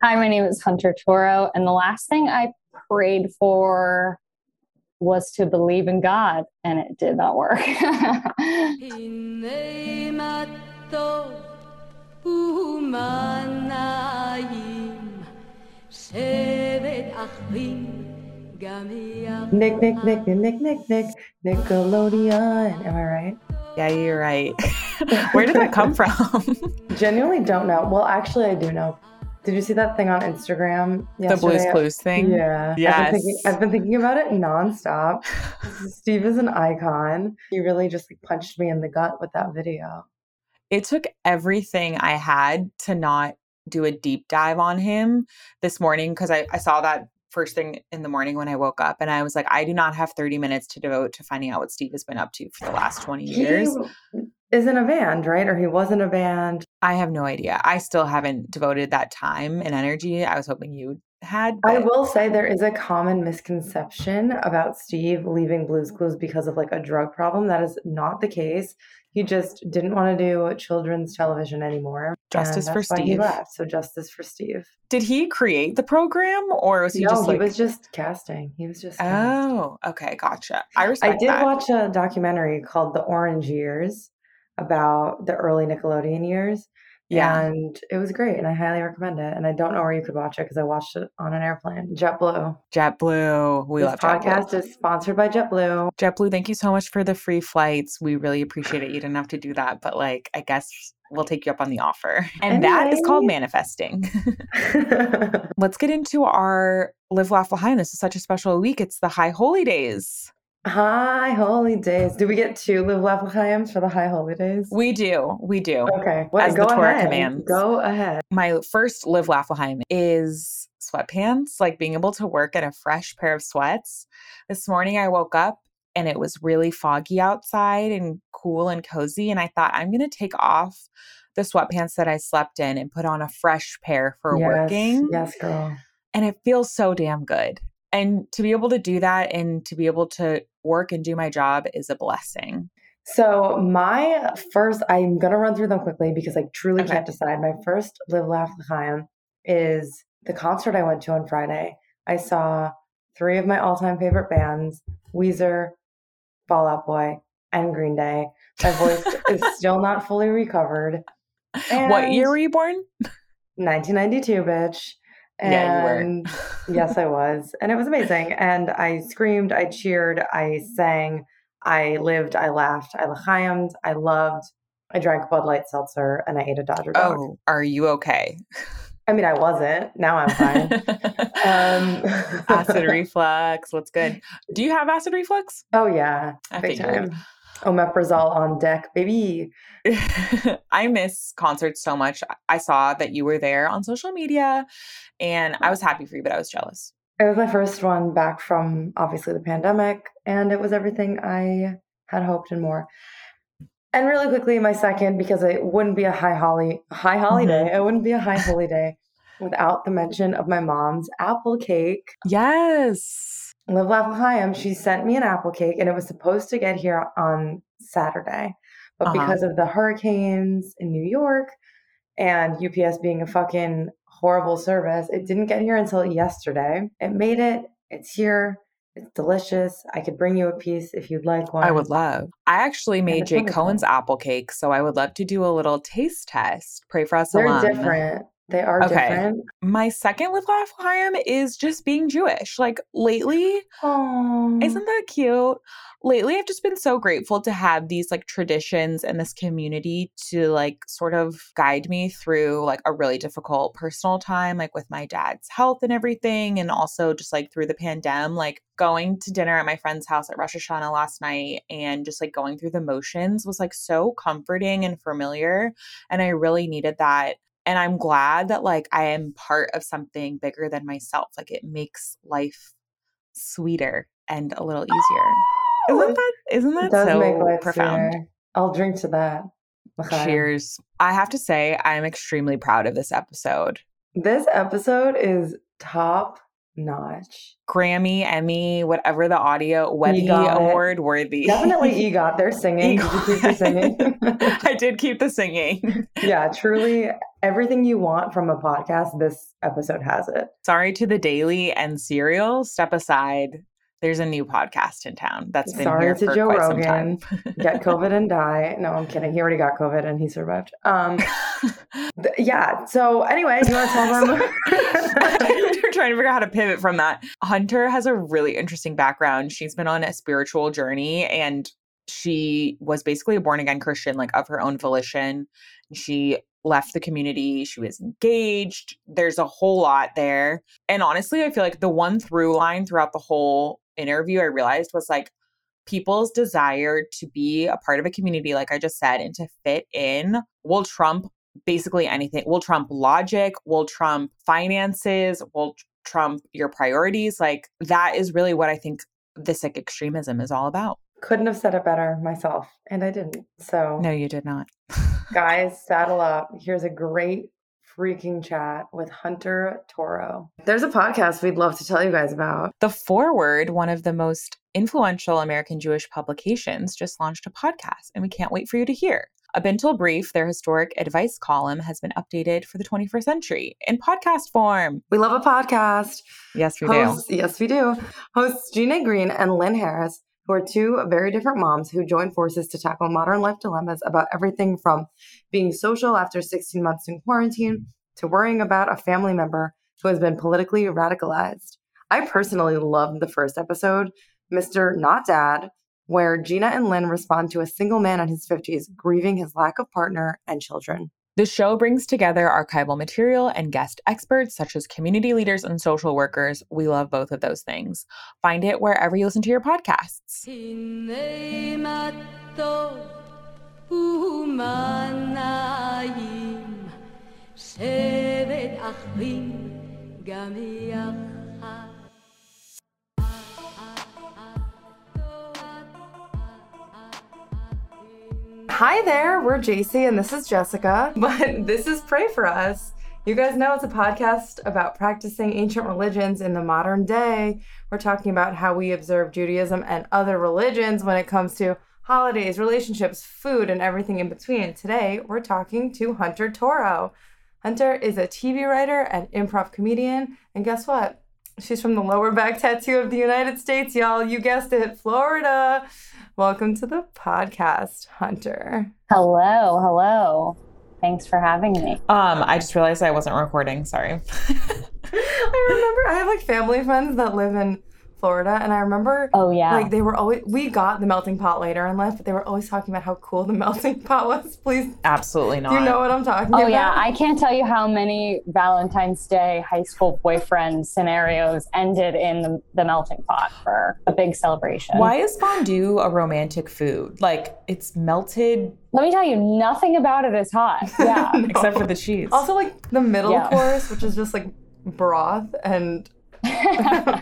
Hi, my name is Hunter Toro, and the last thing I prayed for was to believe in God, and it did not work. Nick, Nick, Nick, Nick, Nick, Nick, Nick, Nickelodeon. Am I right? Yeah, you're right. Where did that come from? Genuinely don't know. Well, actually, I do know. Did you see that thing on Instagram? Yesterday? The Blues Clues thing? Yeah. Yes. I've been, thinking, I've been thinking about it nonstop. Steve is an icon. He really just like, punched me in the gut with that video. It took everything I had to not do a deep dive on him this morning because I, I saw that first thing in the morning when I woke up and I was like, I do not have 30 minutes to devote to finding out what Steve has been up to for the last 20 years. He is in a band, right? Or he was in a band. I have no idea. I still haven't devoted that time and energy. I was hoping you had. But... I will say there is a common misconception about Steve leaving Blues Clues because of like a drug problem. That is not the case. He just didn't want to do children's television anymore. Justice for Steve. he left. So justice for Steve. Did he create the program, or was he no, just? Like... he was just casting. He was just. Oh, okay, gotcha. I respect. I did that. watch a documentary called The Orange Years about the early Nickelodeon years. Yeah. And it was great and I highly recommend it. And I don't know where you could watch it because I watched it on an airplane. JetBlue. JetBlue. We this love podcast JetBlue. is sponsored by JetBlue. JetBlue, thank you so much for the free flights. We really appreciate it. You didn't have to do that, but like I guess we'll take you up on the offer. And anyway. that is called manifesting. Let's get into our Live Laugh L'Chaim. This is such a special week. It's the High Holy Days. High holy days. Do we get two live laugh l'chaim for the high holy days? We do. We do. Okay. What, as go the Torah ahead. commands. Go ahead. My first live laugh l'chaim is sweatpants, like being able to work in a fresh pair of sweats. This morning I woke up and it was really foggy outside and cool and cozy. And I thought, I'm going to take off the sweatpants that I slept in and put on a fresh pair for yes, working. Yes, girl. And it feels so damn good. And to be able to do that and to be able to work and do my job is a blessing. So my first, I'm gonna run through them quickly because I truly Okay. can't decide. My first Live Laugh L'Chaim is the concert I went to on Friday. I saw three of my all-time favorite bands: Weezer, Fall Out Boy, and Green Day. My voice is still not fully recovered. what year were you born? 1992, bitch. Yeah. And yes, I was. And it was amazing. And I screamed, I cheered, I sang, I lived, I laughed, I lachaimed, I loved, I drank Bud Light seltzer, and I ate a Dodger dog. Oh, are you okay? I mean, I wasn't. Now I'm fine. um, acid reflux. What's good? Do you have acid reflux? Oh, yeah. I Big time. Omeprazole on deck, baby. I miss concerts so much. I saw that you were there on social media and I was happy for you, but I was jealous. It was my first one back from obviously the pandemic, and it was everything I had hoped and more. And really quickly, my second, because it wouldn't be a high holly high mm-hmm. holiday, it wouldn't be a high holy day without the mention of my mom's apple cake. Yes. Live Laugh L'Chaim, she sent me an apple cake, and it was supposed to get here on Saturday, but Uh-huh. because of the hurricanes in New York and UPS being a fucking horrible service, it didn't get here until yesterday. It made it. It's here. It's delicious. I could bring you a piece if you'd like one. I would love. I actually made Jay. Cohen's apple cake, so I would love to do a little taste test. Pray for us They're alum. different. They are Okay. different. My second live laugh Chaim is just being Jewish. Like lately, Oh, Isn't that cute? Lately, I've just been so grateful to have these like traditions and this community to like sort of guide me through like a really difficult personal time, like with my dad's health and everything. And also just like through the pandemic, like going to dinner at my friend's house at Rosh Hashanah last night and just like going through the motions was like so comforting and familiar. And I really needed that. And I'm glad that like I am part of something bigger than myself. Like it makes life sweeter and a little easier. Isn't oh, that isn't It that does so make life profound? sweeter. I'll drink to that. L'chaim. Cheers. I have to say I'm extremely proud of this episode. This episode is top notch. Grammy, Emmy, whatever the audio Webby award worthy. Definitely EGOT. They're singing. Did you keep the singing? I did keep the singing. yeah, truly everything you want from a podcast, this episode has it. Sorry to the Daily and Serial. Step aside. There's a new podcast in town that's been Sorry here to for Joe quite Rogan. some time. Get COVID and die. No, I'm kidding. He already got COVID and he survived. Um, th- yeah. So anyway, you want to tell them? You're trying to figure out how to pivot from that. Hunter has a really interesting background. She's been on a spiritual journey and she was basically a born again Christian, like of her own volition. She left the community. She was engaged. There's a whole lot there. And honestly, I feel like the one through line throughout the whole interview I realized was like people's desire to be a part of a community, like I just said, and to fit in will trump basically anything. Will trump logic, will trump finances, will trump your priorities. Like that is really what I think this like extremism is all about. Couldn't have said it better myself, and I didn't. So, No, you did not. guys, saddle up. Here's a great freaking chat with Hunter Toro. There's a podcast we'd love to tell you guys about. The Forward, one of the most influential American Jewish publications, just launched a podcast, and we can't wait for you to hear. A Bintel Brief, their historic advice column, has been updated for the 21st century in podcast form. We love a podcast. Yes, we do. Yes, we do. Hosts Ginna Green and Lynn Harris, who are two very different moms who join forces to tackle modern life dilemmas about everything from being social after 16 months in quarantine to worrying about a family member who has been politically radicalized. I personally loved the first episode, Mr. Not Dad, where Ginna and Lynn respond to a single man in his 50s grieving his lack of partner and children. The show brings together archival material and guest experts such as community leaders and social workers. We love both of those things. Find it wherever you listen to your podcasts. Hi there, we're JC and this is Jessica, but this is Pray for Us. You guys know it's a podcast about practicing ancient religions in the modern day. We're talking about how we observe Judaism and other religions when it comes to holidays, relationships, food, and everything in between. Today, we're talking to Hunter Toro. Hunter is a TV writer and improv comedian, and guess what? She's from the lower back tattoo of the United States, y'all. You guessed it, Florida. Welcome to the podcast, Hunter. Hello, hello. Thanks for having me. Um, I just realized I wasn't recording. Sorry. I remember I have like family friends that live in Florida, and I remember Oh yeah. like they were always we got the melting pot later in life, but they were always talking about how cool the melting pot was. Please, Absolutely not. do you know what I'm talking Oh about? Oh yeah, I can't tell you how many Valentine's Day high school boyfriend scenarios ended in the, the melting pot for a big celebration. Why is fondue a romantic food? Like it's melted Let me tell you, nothing about it is hot. Yeah. except for the cheese. Also, like the middle Yeah. course, which is just like broth and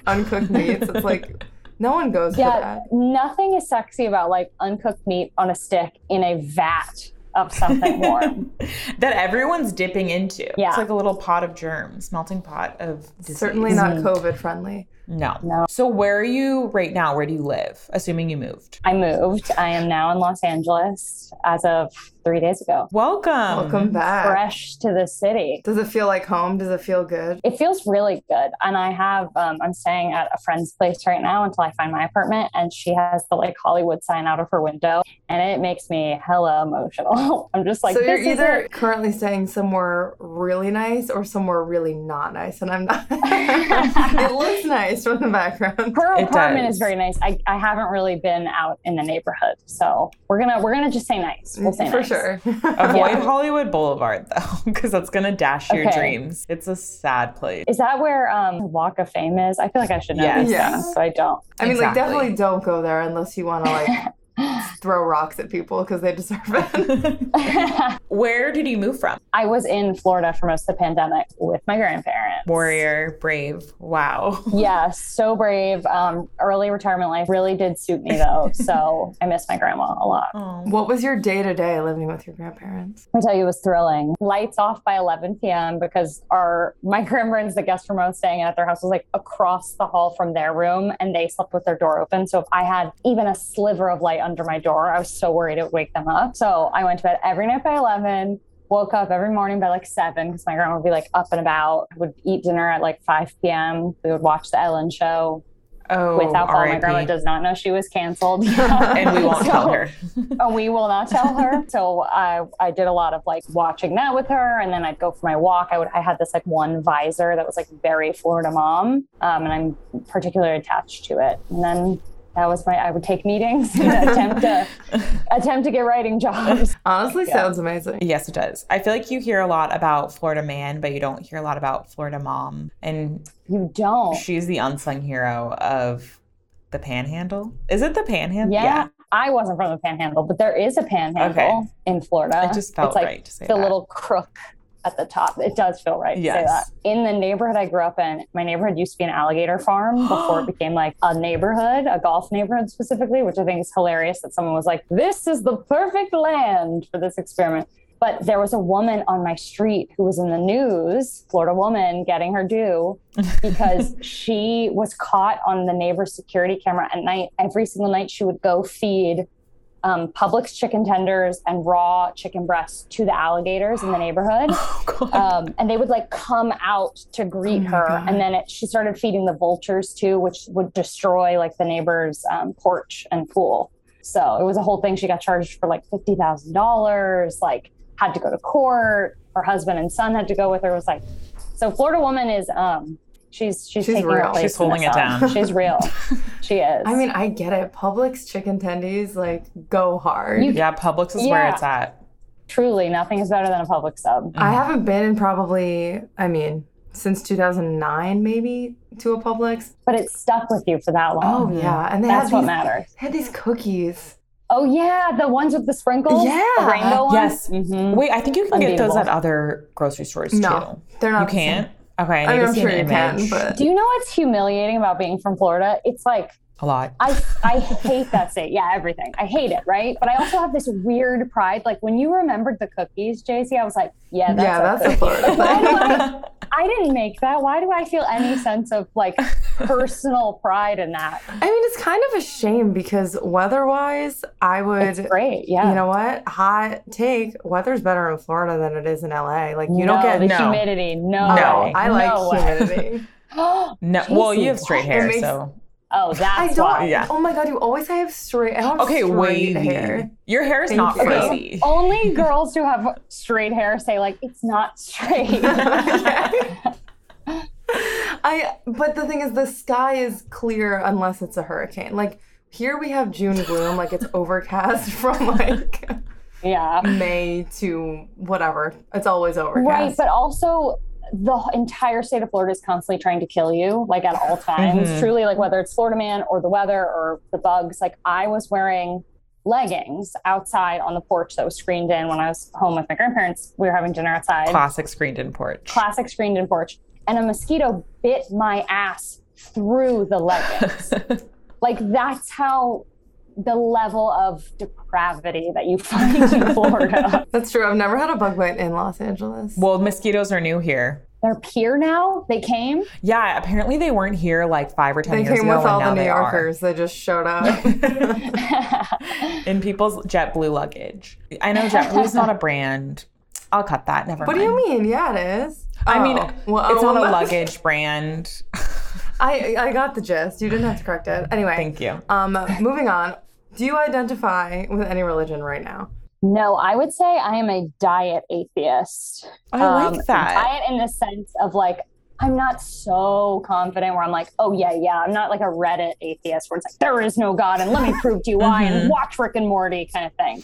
uncooked meats. It's like no one goes for yeah, that. nothing is sexy about like uncooked meat on a stick in a vat of something warm. that everyone's dipping into. Yeah. It's like a little pot of germs, melting pot of disease. Certainly not COVID friendly. No. No. So where are you right now? Where do you live? Assuming you moved. I moved. I am now in Los Angeles as of three days ago. Welcome. Welcome back. Fresh to the city. Does it feel like home? Does it feel good? It feels really good. And I have, um, I'm staying at a friend's place right now until I find my apartment. And she has the like Hollywood sign out of her window. And it makes me hella emotional. I'm just like, so you're this is either it. currently staying somewhere really nice or somewhere really not nice, and I'm not. it looks nice from the background. Her It apartment does. is very nice. I, I haven't really been out in the neighborhood. So we're gonna we're gonna just say nice. We'll say for nice. sure. Avoid Yeah. Hollywood Boulevard though, because that's gonna dash your Okay. dreams. It's a sad place. Is that where um Walk of Fame is? I feel like I should know Yes. these Yes. things, but I don't. I mean, like, definitely don't go there unless you want to like throw rocks at people because they deserve it. Where did you move from? I was in Florida for most of the pandemic with my grandparents. Warrior, brave. Wow. Yeah, so brave. Um, early retirement life really did suit me though, so I miss my grandma a lot. Oh. what was your day to day living with your grandparents? Let me tell you, it was thrilling. Lights off by 11 p.m. because our my grandparents, the guest room I was staying at their house was like across the hall from their room, and they slept with their door open. So if I had even a sliver of light under my door, I was so worried it would wake them up. So I went to bed every night by 11. woke up every morning by like seven because my grandma would be like up and about. Would eat dinner at like 5 p.m. We would watch the Ellen show Oh, without Paul. My grandma does not know she was canceled. and we won't So- tell her. and we will not tell her. So I I did a lot of like watching that with her, and then I'd go for my walk. I would I had this like one visor that was like very Florida mom, um, and I'm particularly attached to it. And then that was my I would take meetings and attempt to attempt to get writing jobs. Honestly, Yeah. sounds amazing. Yes, it does. I feel like you hear a lot about Florida man, but you don't hear a lot about Florida mom. And You don't. she's the unsung hero of the panhandle. Is it the panhandle? Yeah. yeah. I wasn't from the Panhandle, but there is a Panhandle Okay. in Florida. It just felt it's like right to say the that. little crook at the top. It does feel right to say Yes. that. In the neighborhood I grew up in, my neighborhood used to be an alligator farm before it became like a neighborhood, a golf neighborhood specifically, which I think is hilarious that someone was like, this is the perfect land for this experiment. But there was a woman on my street who was in the news, Florida woman getting her due because she was caught on the neighbor's security camera at night. Every single night, she would go feed um, Publix chicken tenders and raw chicken breasts to the alligators in the neighborhood. Oh, Um, and they would like come out to greet Oh her. God. And then it, she started feeding the vultures too, which would destroy like the neighbor's um, porch and pool. So it was a whole thing. She got charged for like $50,000, like had to go to court. Her husband and son had to go with her. It was like, so Florida woman is, um, she's, she's, She's taking real. her place She's in holding it down. She's real. she is. I mean, I get it. Publix chicken tendies like go hard. You- yeah, Publix is where it's at. truly nothing is better than a Publix sub. I haven't been in probably, I mean, since 2009 maybe to a Publix. But it stuck with you for that long. Oh yeah, and they That's had what these, matters. had these cookies. Oh yeah, the ones with the sprinkles. Yeah. the rainbow ones. Yes. Mhm. Wait, I think you can get those at other grocery stores No, too. they're not. You can't? Okay, I I need mean, to I'm see sure an you can, but Do you know what's humiliating about being from Florida? It's like a lot. I I hate that state. Yeah, everything. I hate it, right? But I also have this weird pride. Like when you remembered the cookies, JC, I was like, yeah, that's yeah, a that's a cookie. Florida Like, why do thing. I, I didn't make that. Why do I feel any sense of like personal pride in that? I mean, it's kind of a shame because weather-wise, I would. It's would. great. Yeah. You know what? Hot take. Weather's better in Florida than it is in LA. Like you no, don't get the No. humidity. No. No, way. I like no humidity. No, well, you have straight what? hair, makes- so Oh, I that's don't. why. Yeah. Oh my god, you always have straight. I have okay. straight Wavy. hair. Your hair is Thank not you. Okay. Only girls who have straight hair say like it's not straight. I. But the thing is, the sky is clear unless it's a hurricane. Like here, we have June gloom. Like it's overcast from like yeah. May to whatever. It's always overcast. Right, but also the entire state of Florida is constantly trying to kill you, like at all times. Mhm. Truly, like whether it's Florida man or the weather or the bugs. Like I was wearing leggings outside on the porch that was screened in when I was home with my grandparents. We were having dinner outside. Classic screened in porch. Classic screened in porch. And a mosquito bit my ass through the leggings. like that's how the level of depravity that you find in Florida. That's true. I've never had a bug bite in Los Angeles. well, mosquitoes are new here. They're here now. They came. Yeah, apparently they weren't here like five or ten they years came ago. with all the New they are. Yorkers. They just showed up. in people's JetBlue luggage. I know JetBlue's not a brand. I'll cut that. Never what do you mean? Yeah, it is. I mean, Oh, well, it's oh, not a luggage brand. I I got the gist. You didn't have to correct it. Anyway. Thank you. Um, moving on. Do you identify with any religion right now? No, I would say I am a diet atheist. I Um, like that. Diet in the sense of like, I'm not so confident where I'm like, oh, yeah, yeah. I'm not like a Reddit atheist where it's like, there is no God and let me prove to you why Mhm. and watch Rick and Morty kind of thing.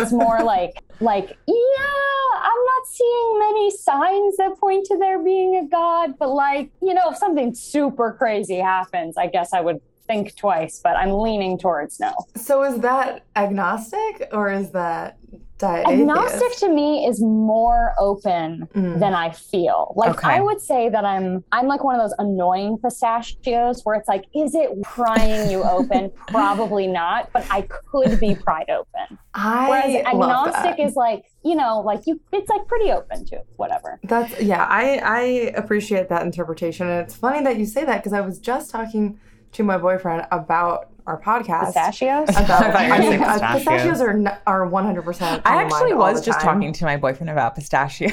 It's more like, like, yeah, I'm not seeing many signs that point to there being a God, but like, you know, if something super crazy happens, I guess I would think twice, but I'm leaning towards no. So is that agnostic or is that diet agnostic atheist? to me is more open Mm. than I feel. Like Okay. I would say that I'm I'm like one of those annoying pistachios where it's like, is it prying you open? Probably not, but I could be pried open. Whereas I love agnostic is like, you know, like you it's like pretty open to whatever. That's yeah, I I appreciate that interpretation, and it's funny that you say that because I was just talking to my boyfriend about our podcast. Pistachios? About, I thought you were I gonna mean, uh, pistachios. pistachios are n- are one hundred percent. I actually was just talking to my boyfriend about pistachios.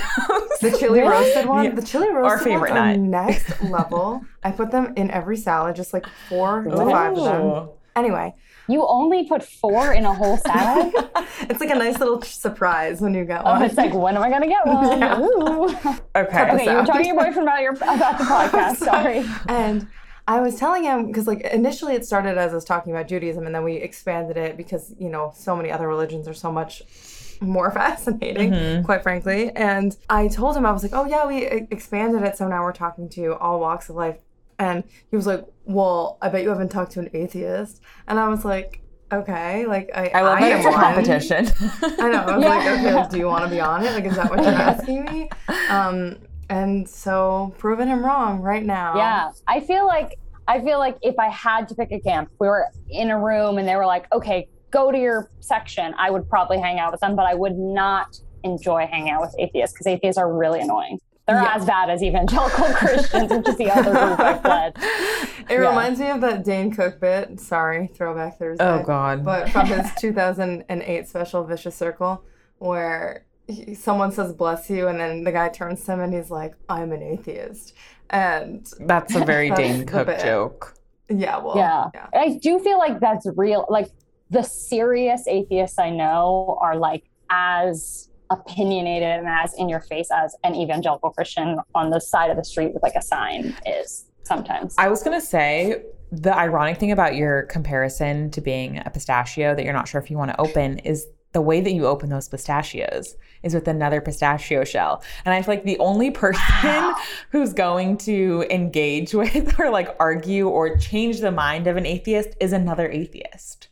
The chili Really? roasted one, Yeah. the chili roasted Our favorite ones are nut. next level. I put them in every salad, just like four to five of them. Anyway, You only put four in a whole salad? it's like a nice little surprise when you get Oh, one. it's like, when am I gonna get one? Yeah. Ooh. Okay. Okay, you were talking to your boyfriend about your about the podcast. Sorry. And I was telling him because like initially it started as us talking about Judaism and then we expanded it because you know so many other religions are so much more fascinating, quite frankly. And I told him I was like, "Oh yeah, we expanded it, so now we're talking to all walks of life." And he was like, "Well, I bet you haven't talked to an atheist." And I was like, "Okay, like I I love that it's a competition. I know. I was Yeah. like, okay, like, do you want to be on it? Like, is that what you're asking me? Um, and so proving him wrong right now. Yeah, I feel like I feel like if I had to pick a camp, we were in a room and they were like, "Okay, go to your section." I would probably hang out with them, but I would not enjoy hanging out with atheists because atheists are really annoying. They're Yeah. as bad as evangelical Christians, which is the other group I fled. It Yeah. reminds me of that Dane Cook bit. Sorry, Throwback Thursday. oh God. But from his 2008 special Vicious Circle, where he, someone says "bless you," and then the guy turns to him and he's like, "I'm an atheist," and That's a very That's Dane Cook bit. joke. yeah, well, Yeah. I do feel like that's real. Like the serious atheists I know are like as opinionated and as in your face as an evangelical Christian on the side of the street with like a sign is sometimes. I was gonna say the ironic thing about your comparison to being a pistachio that you're not sure if you want to open is the way that you open those pistachios is with another pistachio shell. And I feel like the only person who's going to engage with or like argue or change the mind of an atheist is another atheist.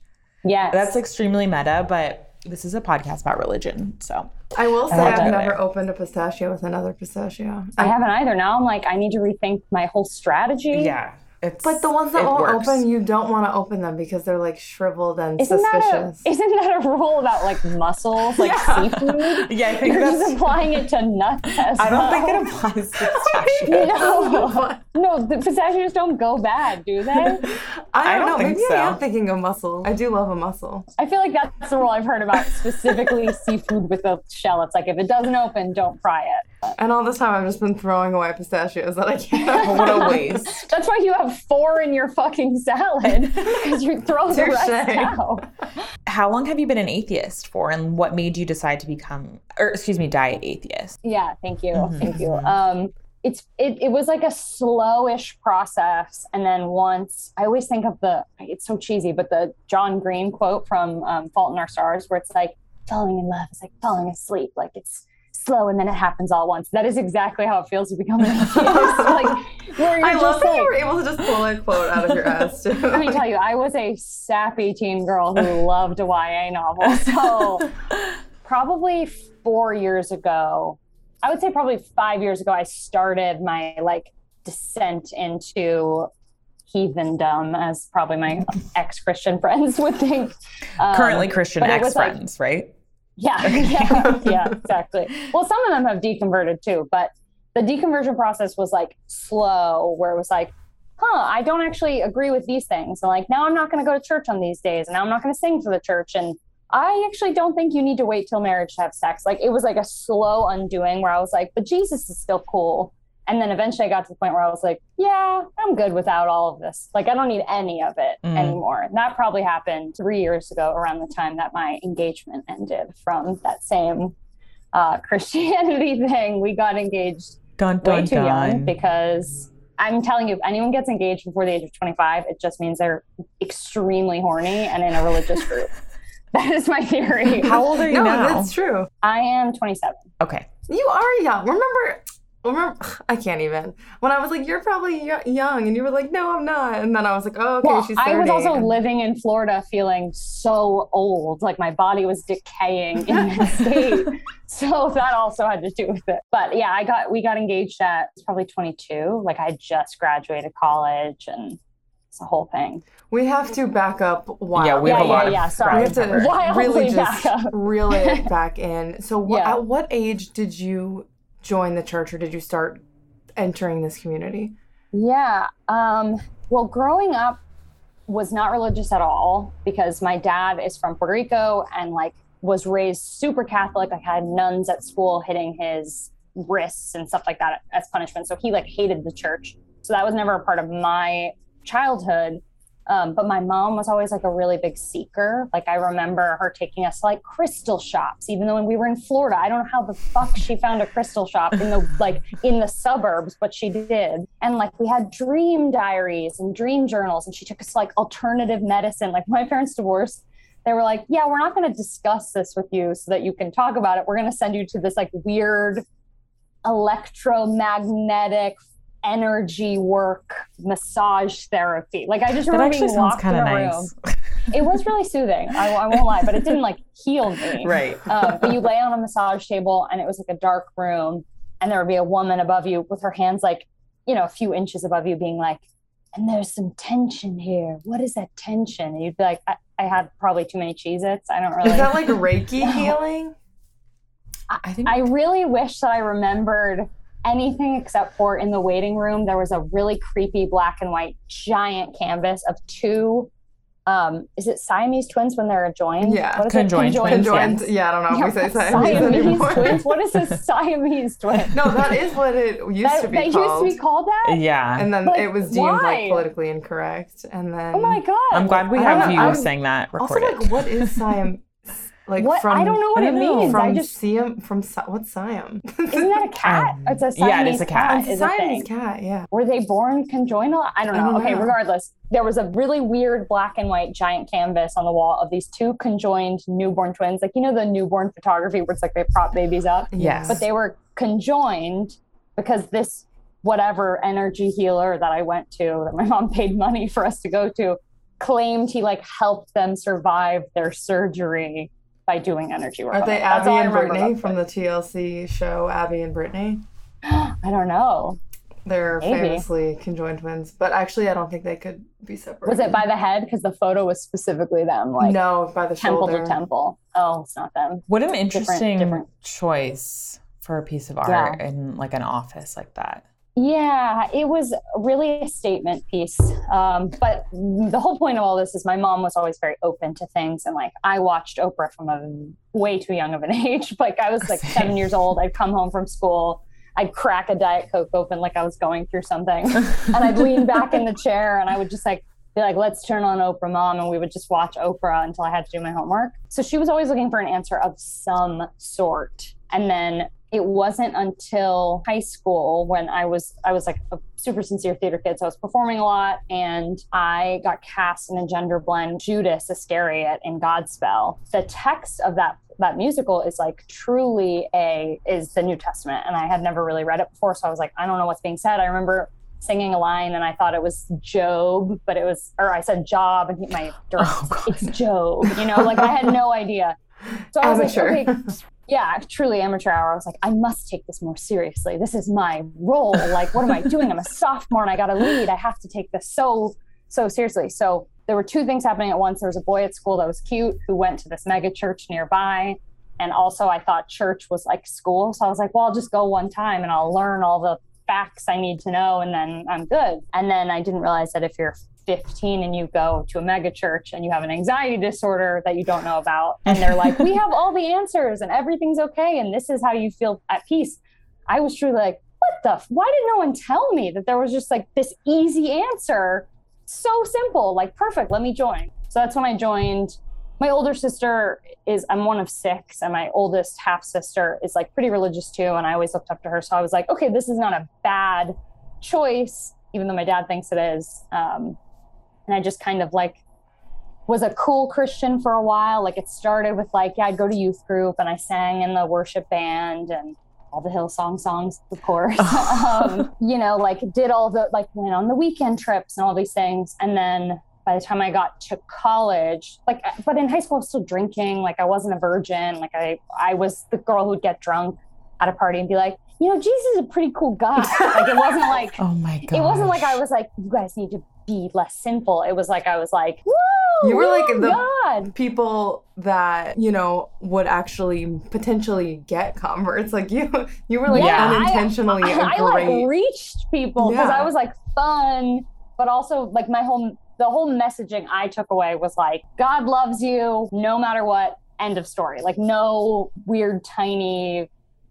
yes. That's extremely meta, but this is a podcast about religion. So I will say love I've that. never opened a pistachio with another pistachio. I haven't either. Now I'm like, I need to rethink my whole strategy. yeah. It's But the ones that won't works. open, you don't want to open them because they're like shriveled and Isn't that, a, suspicious. isn't that a rule about like mussels, like Yeah. seafood? Yeah, I think You're just that's applying it to nuts as I don't well. think it applies to pistachios. No, no, the pistachios don't go bad, do they? I don't, I don't know. think Maybe I am thinking of mussel. I do love a mussel. I feel like that's the rule I've heard about specifically seafood with a shell. It's like if it doesn't open, don't fry it. And all this time, I've just been throwing away pistachios that I can't. what a waste. That's why you have four in your fucking salad because you throw the rest Touche. out. How long have you been an atheist for, and what made you decide to become, or excuse me, diet atheist? Yeah, thank you, Mhm, thank you. mhm. Um, it's it, it was like a slowish process, and then once I always think of the it's so cheesy, but the John Green quote from um, Fault in Our Stars, where it's like falling in love is like falling asleep, like it's slow and then it happens all at once. That is exactly how it feels to become an atheist. like where I love that like, you were able to just pull a quote out of your ass. Too. Let me tell you, I was a sappy teen girl who loved a YA novel. So probably four years ago, I would say probably five years ago, I started my like descent into heathendom, as probably my ex-Christian friends would think. Um, Currently Christian ex was like- friends, right? Yeah, yeah, yeah, exactly. Well, some of them have deconverted too, but the deconversion process was like slow, where it was like, huh, I don't actually agree with these things. And like, now I'm not going to go to church on these days, and now I'm not going to sing for the church. And I actually don't think you need to wait till marriage to have sex. Like, it was like a slow undoing where I was like, but Jesus is still cool. And then eventually I got to the point where I was like, yeah, I'm good without all of this. Like, I don't need any of it Mm. anymore. And that probably happened three years ago around the time that my engagement ended from that same uh, Christianity thing. We got engaged Dun way dun too young because I'm telling you, if anyone gets engaged before the age of 25, it just means they're extremely horny and in a religious group. that is my theory. How old are you no, now? that's true. I am 27. Okay. You are young. Remember, remember, I can't even. When I was like, you're probably young, and you were like, no, I'm not. And then I was like, oh, okay, well, she's 30. I was also and- living in Florida feeling so old, like my body was decaying in that state. So that also had to do with it. But yeah, I got we got engaged at probably 22. Like I just graduated college and it's a whole thing. We have to back up. Wow. Yeah, we Yeah, have a lot yeah, of yeah, sorry. We have to ground. Wildly really back just up. reel it back in. So, what, Yeah. at what age did you join the church, or did you start entering this community? Yeah. Um, well, growing up, was not religious at all because my dad is from Puerto Rico and like was raised super Catholic. Like had nuns at school hitting his wrists and stuff like that as punishment. So he like hated the church. So that was never a part of my childhood. Um, but my mom was always like a really big seeker. Like I remember her taking us like crystal shops, even though when we were in Florida, I don't know how the fuck she found a crystal shop in the like in the suburbs, but she did. And like we had dream diaries and dream journals, and she took us like alternative medicine. Like my parents divorced. They were like, "Yeah, we're not going to discuss this with you so that you can talk about it. We're going to send you to this like weird electromagnetic energy work massage therapy. Like I just That remember actually being sounds locked in kind a of room. It was really soothing. I, I won't lie, but it didn't like heal me. right. Um, but you lay on a massage table and it was like a dark room, and there would be a woman above you with her hands like, you know, a few inches above you, being like, and there's some tension here. What is that tension? And you'd be like, I, I had probably too many Cheez Its. I don't really. Is that like Reiki healing? I think I really wish that I remembered anything except for in the waiting room, there was a really creepy black and white giant canvas of two. Um, is it Siamese twins when they're joined? Yeah, What is conjoined it? twins. Conjoined. yes. Yeah, I don't know if we say Yeah, Siamese anymore. twins. What is a Siamese twin? no, that is what it used that, to be that called. used to be called that. yeah. and then Like, it was deemed why? like politically incorrect. And then Oh my god! I'm glad we have you know, saying that recorded. also recorded. like what is Siam? Like What? from I don't know what it don't know. means. from I just Siam from what's Siam? isn't that a cat? Um, it's a Siamese yeah, it is a cat. Is a Siamese cat. Yeah. Were they born conjoined? I don't I know. don't okay, know. regardless, there was a really weird black and white giant canvas on the wall of these two conjoined newborn twins. Like, you know, the newborn photography where it's like they prop babies up, Yes. but they were conjoined because this whatever energy healer that I went to, that my mom paid money for us to go to, claimed he like helped them survive their surgery by doing energy work. Are they. That's Abby and remember Brittany from the TLC show Abby and Brittany? I don't know. They're Maybe. famously conjoined twins, but actually, I don't think they could be separated. Was it by the head? Because the photo was specifically them, like no, by the temple shoulder. to temple. Oh, it's not them. what an interesting different- choice for a piece of art Yeah. in like an office like that. Yeah, it was really a statement piece. Um, but the whole point of all this is my mom was always very open to things. And like I watched Oprah from a way too young of an age. Like I was like seven years old. I'd come home from school. I'd crack a Diet Coke open like I was going through something. and I'd lean back in the chair and I would just like be like, let's turn on Oprah Mom. And we would just watch Oprah until I had to do my homework. So she was always looking for an answer of some sort. And then it wasn't until high school when I was I was like a super sincere theater kid, so I was performing a lot, and I got cast in a gender blend Judas Iscariot in Godspell. The text of that that musical is like truly a is the New Testament, and I had never really read it before, so I was like, I don't know what's being said. I remember singing a line and I thought it was Job, but it was or I said Job, and he, my director Oh, was like, it's Job, you know, like I had no idea. So I was Amateur. like, okay, yeah, truly amateur hour. I was like, I must take this more seriously. This is my role. Like, what am I doing? I'm a sophomore and I got to lead. I have to take this so, so seriously. So there were two things happening at once. There was a boy at school that was cute who went to this mega church nearby. And also, I thought church was like school. So I was like, well, I'll just go one time and I'll learn all the facts I need to know and then I'm good. And then I didn't realize that if you're 15 and you go to a mega church and you have an anxiety disorder that you don't know about and they're like we have all the answers and everything's okay and this is how you feel at peace. I was truly like what the f- why did no one tell me that there was just like this easy answer? So simple like perfect let me join. So that's when i joined. My older sister is i'm one of six and my oldest half sister is like pretty religious too and i always looked up to her. So i was like okay this is not a bad choice even though my dad thinks it is. Um, and I just kind of like was a cool Christian for a while. Like it started with like, yeah, I'd go to youth group and I sang in the worship band and all the Hillsong songs, of course. um, you know, like did all the like went on the weekend trips and all these things. And then by the time I got to college, like but in high school I was still drinking, like I wasn't a virgin. Like I I was the girl who'd get drunk at a party and be like, you know, Jesus is a pretty cool guy. like it wasn't like Oh my god. it wasn't like I was like, you guys need to be less sinful. It was like I was like, woo! You were like the- God. people that you know would actually potentially get converts. Like you, you were like Yeah, I- unintentionally a I great. like reached people because Yeah. I was like fun, but also like my whole the whole messaging I took away was like, God loves you no matter what. End of story. Like no weird tiny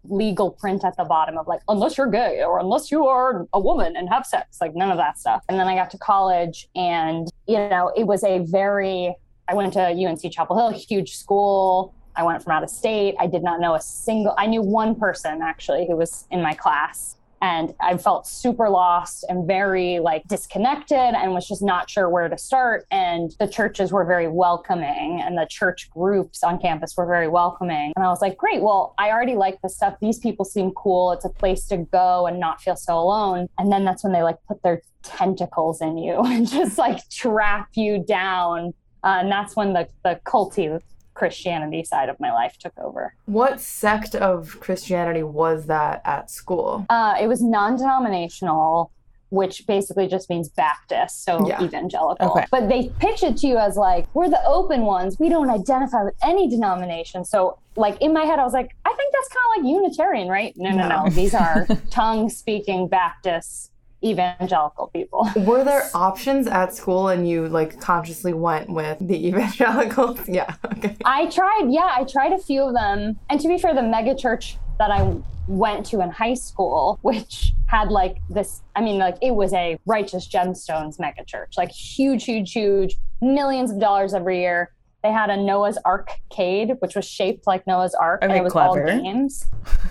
legal print at the bottom of like unless you're gay or unless you are a woman and have sex like none of that stuff. And then i got to college and you know it was a very i went to unc chapel hill huge school. I went from out of state. I did not know a single i knew one person actually who was in my class and I felt super lost and very like disconnected and was just not sure where to start. And the churches were very welcoming and the church groups on campus were very welcoming. And I was like, great, well, I already like this stuff. These people seem cool. It's a place to go and not feel so alone. And then that's when they like put their tentacles in you and just like trap you down. Uh, and that's when the, the culty Christianity side of my life took over. What sect of Christianity was that at school? Uh, it was non denominational, which basically just means Baptist, so Yeah. evangelical. Okay. But they pitch it to you as like, we're the open ones. We don't identify with any denomination. So, like, in my head, I was like, I think that's kind of like Unitarian, right? No, no, no. No. These are tongue speaking Baptist evangelical people. Were there options at school and you like consciously went with the evangelicals? Yeah. Okay. I tried, yeah, I tried a few of them. And to be fair, the mega church that I went to in high school, which had like this, I mean, like it was a righteous gemstones mega church, like huge, huge, huge, millions of dollars every year. They had a Noah's Arcade, which was shaped like Noah's Ark, and Okay, it was clever. all games.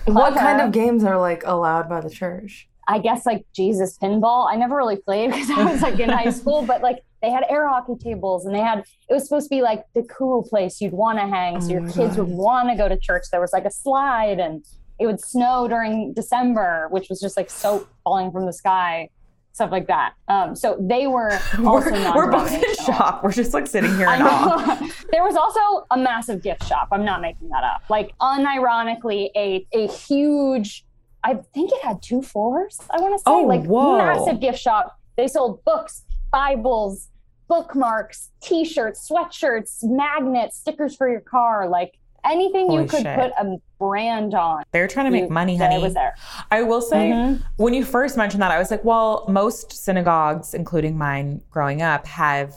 What kind of games are like allowed by the church? I guess like Jesus pinball. I never really played because I was like in high school, but like they had air hockey tables and they had it was supposed to be like the cool place you'd want to hang. So Oh your kids would want to go to church. There was like a slide and it would snow during December, which was just like soap falling from the sky, stuff like that. Um, so they were also We're, we're both in shock. We're just like sitting here in awe. there was also a massive gift shop. I'm not making that up. Like unironically, a a huge. I think it had two floors. I want to say Oh, like whoa. massive gift shop. They sold books, Bibles, bookmarks, T-shirts, sweatshirts, magnets, stickers for your car, like anything you could shit. put a brand on. They're trying to make money, honey. was there. I will say, Mhm. when you first mentioned that, I was like, well, most synagogues, including mine growing up, have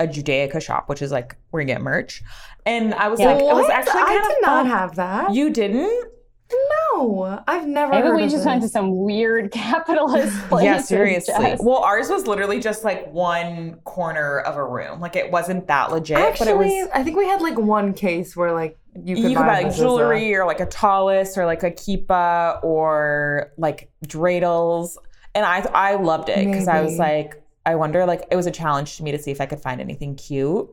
a Judaica shop, which is like where you get merch. And I was Yeah. like, it was What? actually I kind did of not fun. have that. You didn't? No, I've never. Maybe heard we of just went to some weird capitalist place. yeah, seriously. Just- Well, ours was literally just like one corner of a room. Like it wasn't that legit, Actually, but it was. I think we had like one case where like you could You buy, could buy like mezuzah. jewelry or like a tallis or like a kippa or like dreidels, and I I loved it because I was like I wonder like it was a challenge to me to see if I could find anything cute,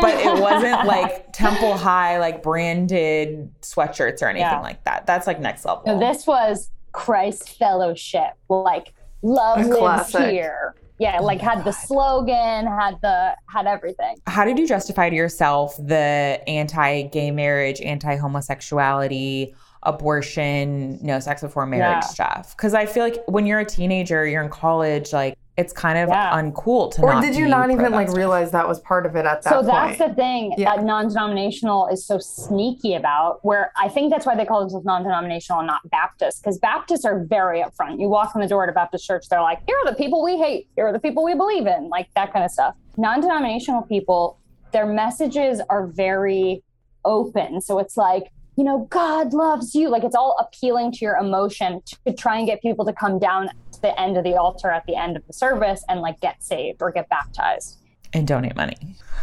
but it wasn't like Temple High like branded sweatshirts or anything Yeah. like that. That's like next level. No, this was Christ Fellowship, like love lives here. Yeah, oh like had the slogan, had the had everything. How did you justify to yourself the anti-gay marriage, anti-homosexuality, abortion, no sex before marriage Yeah. stuff? Because I feel like when you're a teenager, you're in college, like it's kind of Yeah. uncool to Or not did you be not even like realize that was part of it at that time? So point? that's the thing Yeah. that non-denominational is so sneaky about. Where I think that's why they call themselves non-denominational and not Baptist, because Baptists are very upfront. You walk in the door at a Baptist church, they're like, "Here are the people we hate. Here are the people we believe in," like that kind of stuff. Non-denominational people, their messages are very open. So it's like, you know, God loves you. Like it's all appealing to your emotion to try and get people to come down to the end of the altar at the end of the service and like get saved or get baptized. and donate money?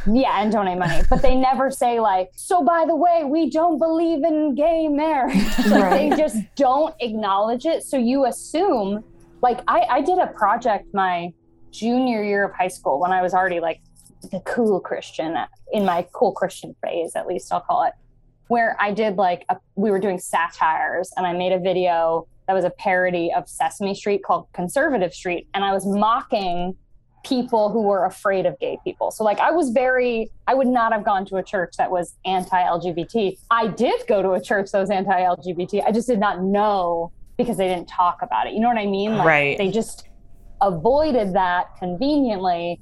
Yeah, and donate money. But they never say like, so by the way, we don't believe in gay marriage. like Right. they just don't acknowledge it. So you assume like I, I did a project my junior year of high school when I was already like the cool Christian in my cool Christian phase, at least I'll call it, where I did like a, we were doing satires and I made a video that was a parody of Sesame Street called Conservative Street. And I was mocking people who were afraid of gay people. So like I was very I would not have gone to a church that was anti-LGBT. I did go to a church that was anti-LGBT. I just did not know because they didn't talk about it. You know what I mean? Like Right. they just avoided that conveniently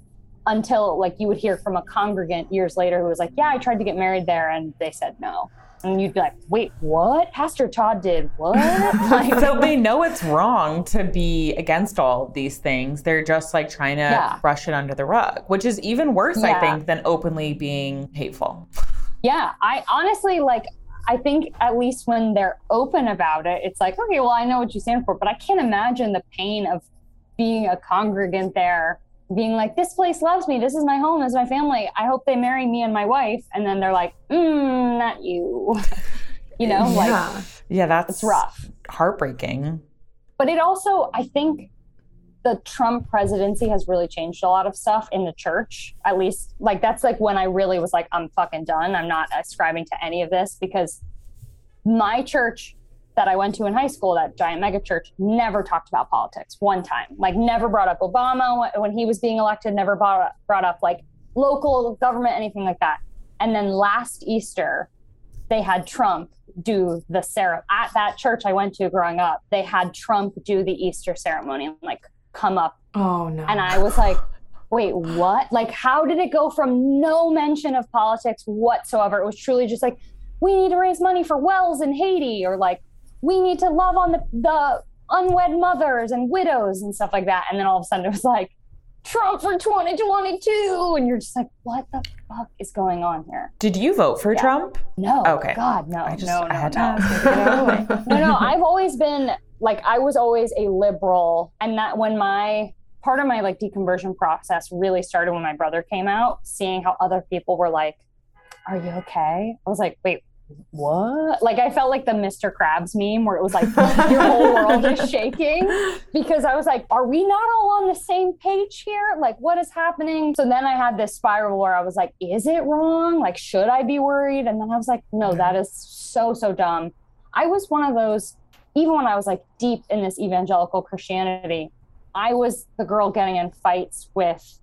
until like you would hear from a congregant years later who was like, "Yeah, I tried to get married there and they said no." And you'd be like, wait, what? Pastor Todd did what? like, so they know it's wrong to be against all of these things. They're just like trying to Yeah. brush it under the rug, which is even worse, I think, than openly being hateful. yeah, I honestly like, I think at least when they're open about it, it's like, okay, well, I know what you stand for, but I can't imagine the pain of being a congregant there, being like, this place loves me. This is my home. This is my family. I hope they marry me and my wife. And then they're like, mm, not you. you know, like yeah. Yeah, that's it's rough. heartbreaking. but it also i think the trump presidency has really changed a lot of stuff in the church at least like that's like when i really was like i'm fucking done i'm not ascribing to any of this because my church that i went to in high school that giant mega church never talked about politics one time like never brought up obama when he was being elected never brought up, brought up like local government anything like that and then last easter they had Trump do the ceremony at that church I went to growing up. They had Trump do the Easter ceremony and like come up, Oh no. and I was like, "Wait, what? Like, how did it go from no mention of politics whatsoever? It was truly just like, we need to raise money for wells in Haiti, or like, we need to love on the the unwed mothers and widows and stuff like that." And then all of a sudden, it was like. Trump for 2022 and you're just like what the fuck is going on here Did you vote for Yeah. Trump? no Okay. god no I just no no I had to no ask. I didn't know. no, no, I've always been like I was always a liberal, and that when my part of my like deconversion process really started when my brother came out, seeing how other people were like, "Are you okay?" I was like, "Wait." What? Like I felt like the Mr. Krabs meme where it was like your whole world is shaking because I was like, are we not all on the same page here? Like what is happening? So then I had this spiral where I was like, is it wrong? Like should I be worried? And then I was like, no, that is so so dumb. I was one of those, even when I was like deep in this evangelical Christianity, I was the girl getting in fights with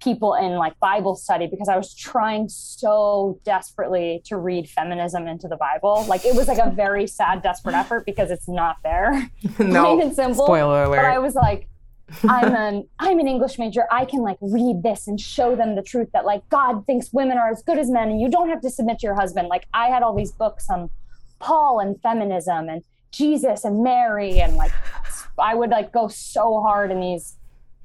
people in like Bible study because I was trying so desperately to read feminism into the Bible. Like it was like a very sad, desperate effort because it's not there. Plain no. and simple. Spoiler But I was like, I'm an I'm an English major. I can like read this and show them the truth that like God thinks women are as good as men and you don't have to submit to your husband. Like I had all these books on Paul and feminism and Jesus and Mary and like I would like go so hard in these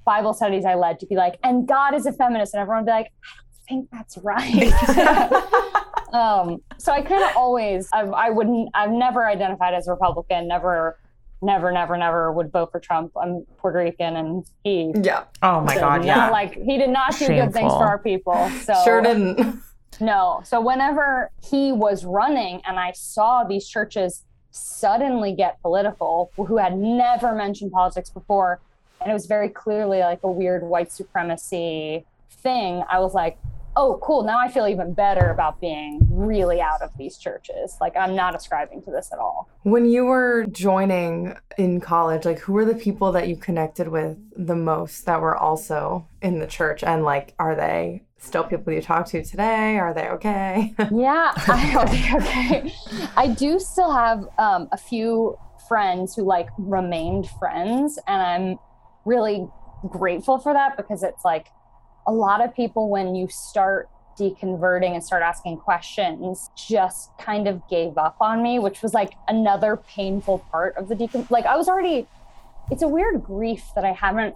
Bible studies I led to be like, and God is a feminist, and everyone would be like, I don't think that's right. um, so I kind of always, I've, I wouldn't, I've never identified as a Republican, never, never, never, never would vote for Trump. I'm Puerto Rican, and he, Yeah. oh my did god, yeah. like he did not do good things for our people. So Sure didn't. no. So whenever he was running and I saw these churches suddenly get political who had never mentioned politics before, and it was very clearly like a weird white supremacy thing, I was like, oh, cool. Now I feel even better about being really out of these churches. Like I'm not ascribing to this at all. When you were joining in college, like who were the people that you connected with the most that were also in the church? And like, are they still people you talk to today? Are they okay? Yeah, I, okay, okay. I do still have um, a few friends who like remained friends, and I'm really grateful for that because it's like a lot of people when you start deconverting and start asking questions just kind of gave up on me which was like another painful part of the decon like i was already it's a weird grief that i haven't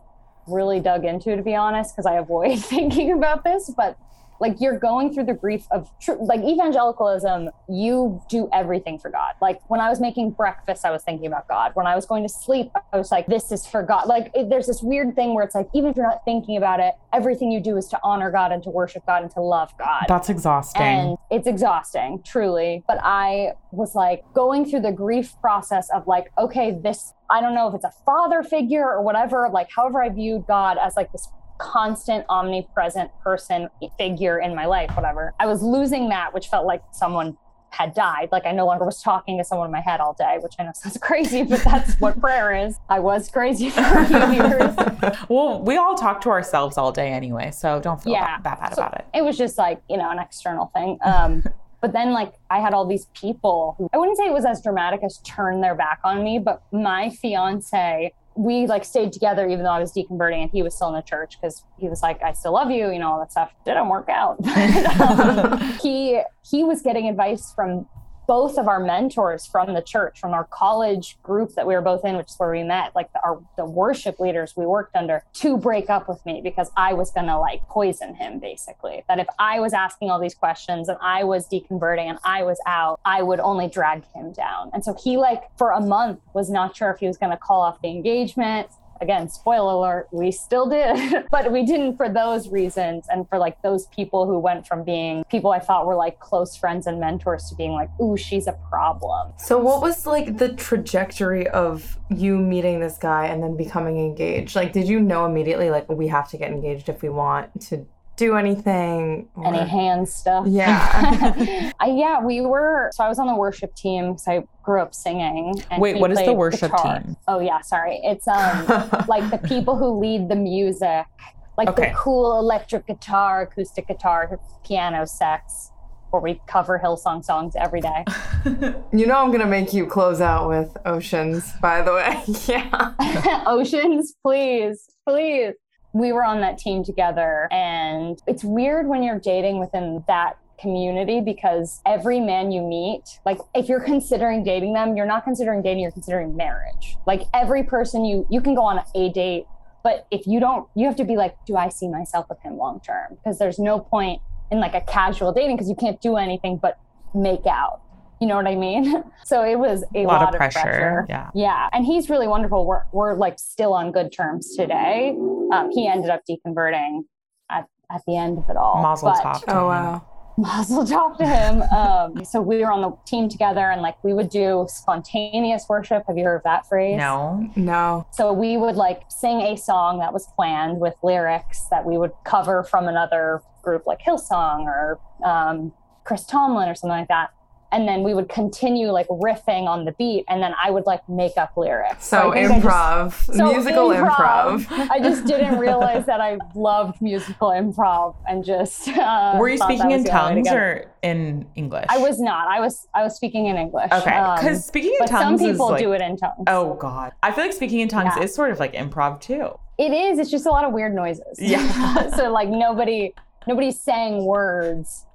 really dug into to be honest because i avoid thinking about this but like you're going through the grief of tr- like evangelicalism you do everything for god. Like when i was making breakfast i was thinking about god. When i was going to sleep i was like this is for god. Like it, there's this weird thing where it's like even if you're not thinking about it everything you do is to honor god and to worship god and to love god. That's exhausting. and it's exhausting truly. But i was like going through the grief process of like okay this i don't know if it's a father figure or whatever like however i viewed god as like this constant omnipresent person figure in my life whatever. I was losing that which felt like someone had died. Like i no longer was talking to someone in my head all day which i know sounds crazy but that's what prayer is. I was crazy for a few years. Well, we all talk to ourselves all day anyway, so don't feel Yeah. that, that bad So about it. it was just like you know an external thing. Um but then like i had all these people who i wouldn't say it was as dramatic as turn their back on me but my fiance we like stayed together even though i was deconverting and he was still in the church because he was like i still love you you know all that stuff. Didn't work out. But, um, he he was getting advice from both of our mentors from the church, from our college group that we were both in, which is where we met, like the, our the worship leaders we worked under, to break up with me because I was gonna like poison him, basically. That if I was asking all these questions and I was deconverting and I was out, I would only drag him down. And so he like for a month was not sure if he was gonna call off the engagement again, spoiler alert, we still did, but we didn't for those reasons. And for like those people who went from being people I thought were like close friends and mentors to being like, ooh, she's a problem. So, what was like the trajectory of you meeting this guy and then becoming engaged? Like, did you know immediately, like, we have to get engaged if we want to do anything? or- Any hand stuff. Yeah. I, yeah, we were. So I was on the worship team. So I grew up singing. And Wait, what is the worship guitar. team? Oh yeah, sorry. It's um like the people who lead the music, like Okay. the cool electric guitar, acoustic guitar, piano sets, where we cover Hillsong songs every day. you know, I'm gonna make you close out with Oceans, by the way. yeah. Oceans, please, please. We were on that team together. And it's weird when you're dating within that community because every man you meet, like if you're considering dating them, you're not considering dating, you're considering marriage. Like every person you you can go on a date, but if you don't, you have to be like, do I see myself with him long term? Because there's no point in like a casual dating because you can't do anything but make out. You know what I mean? So it was a, A lot, lot, of pressure. Yeah. yeah, and he's really wonderful. We're we're like still on good terms today. Um, he ended up deconverting at, at the end of it all. Mazel but- Oh him. wow. Mazel tov to him. Um, so we were on the team together, and like we would do spontaneous worship. Have you heard of that phrase? No. No. So we would like sing a song that was planned with lyrics that we would cover from another group like Hillsong or um, Chris Tomlin or something like that. And then we would continue like riffing on the beat, and then I would like make up lyrics. So, I think I just- improv, so musical improv. I just didn't realize that I loved musical improv and just. Uh, Were you speaking in was the only way to tongues or in English? I was not. I was. I was speaking in English. Okay. Um, Because speaking in but some people is like, do it in tongues. Oh God. I feel like speaking in tongues Yeah. is sort of like improv too. It is. It's just a lot of weird noises. Yeah. so like nobody, nobody's saying words.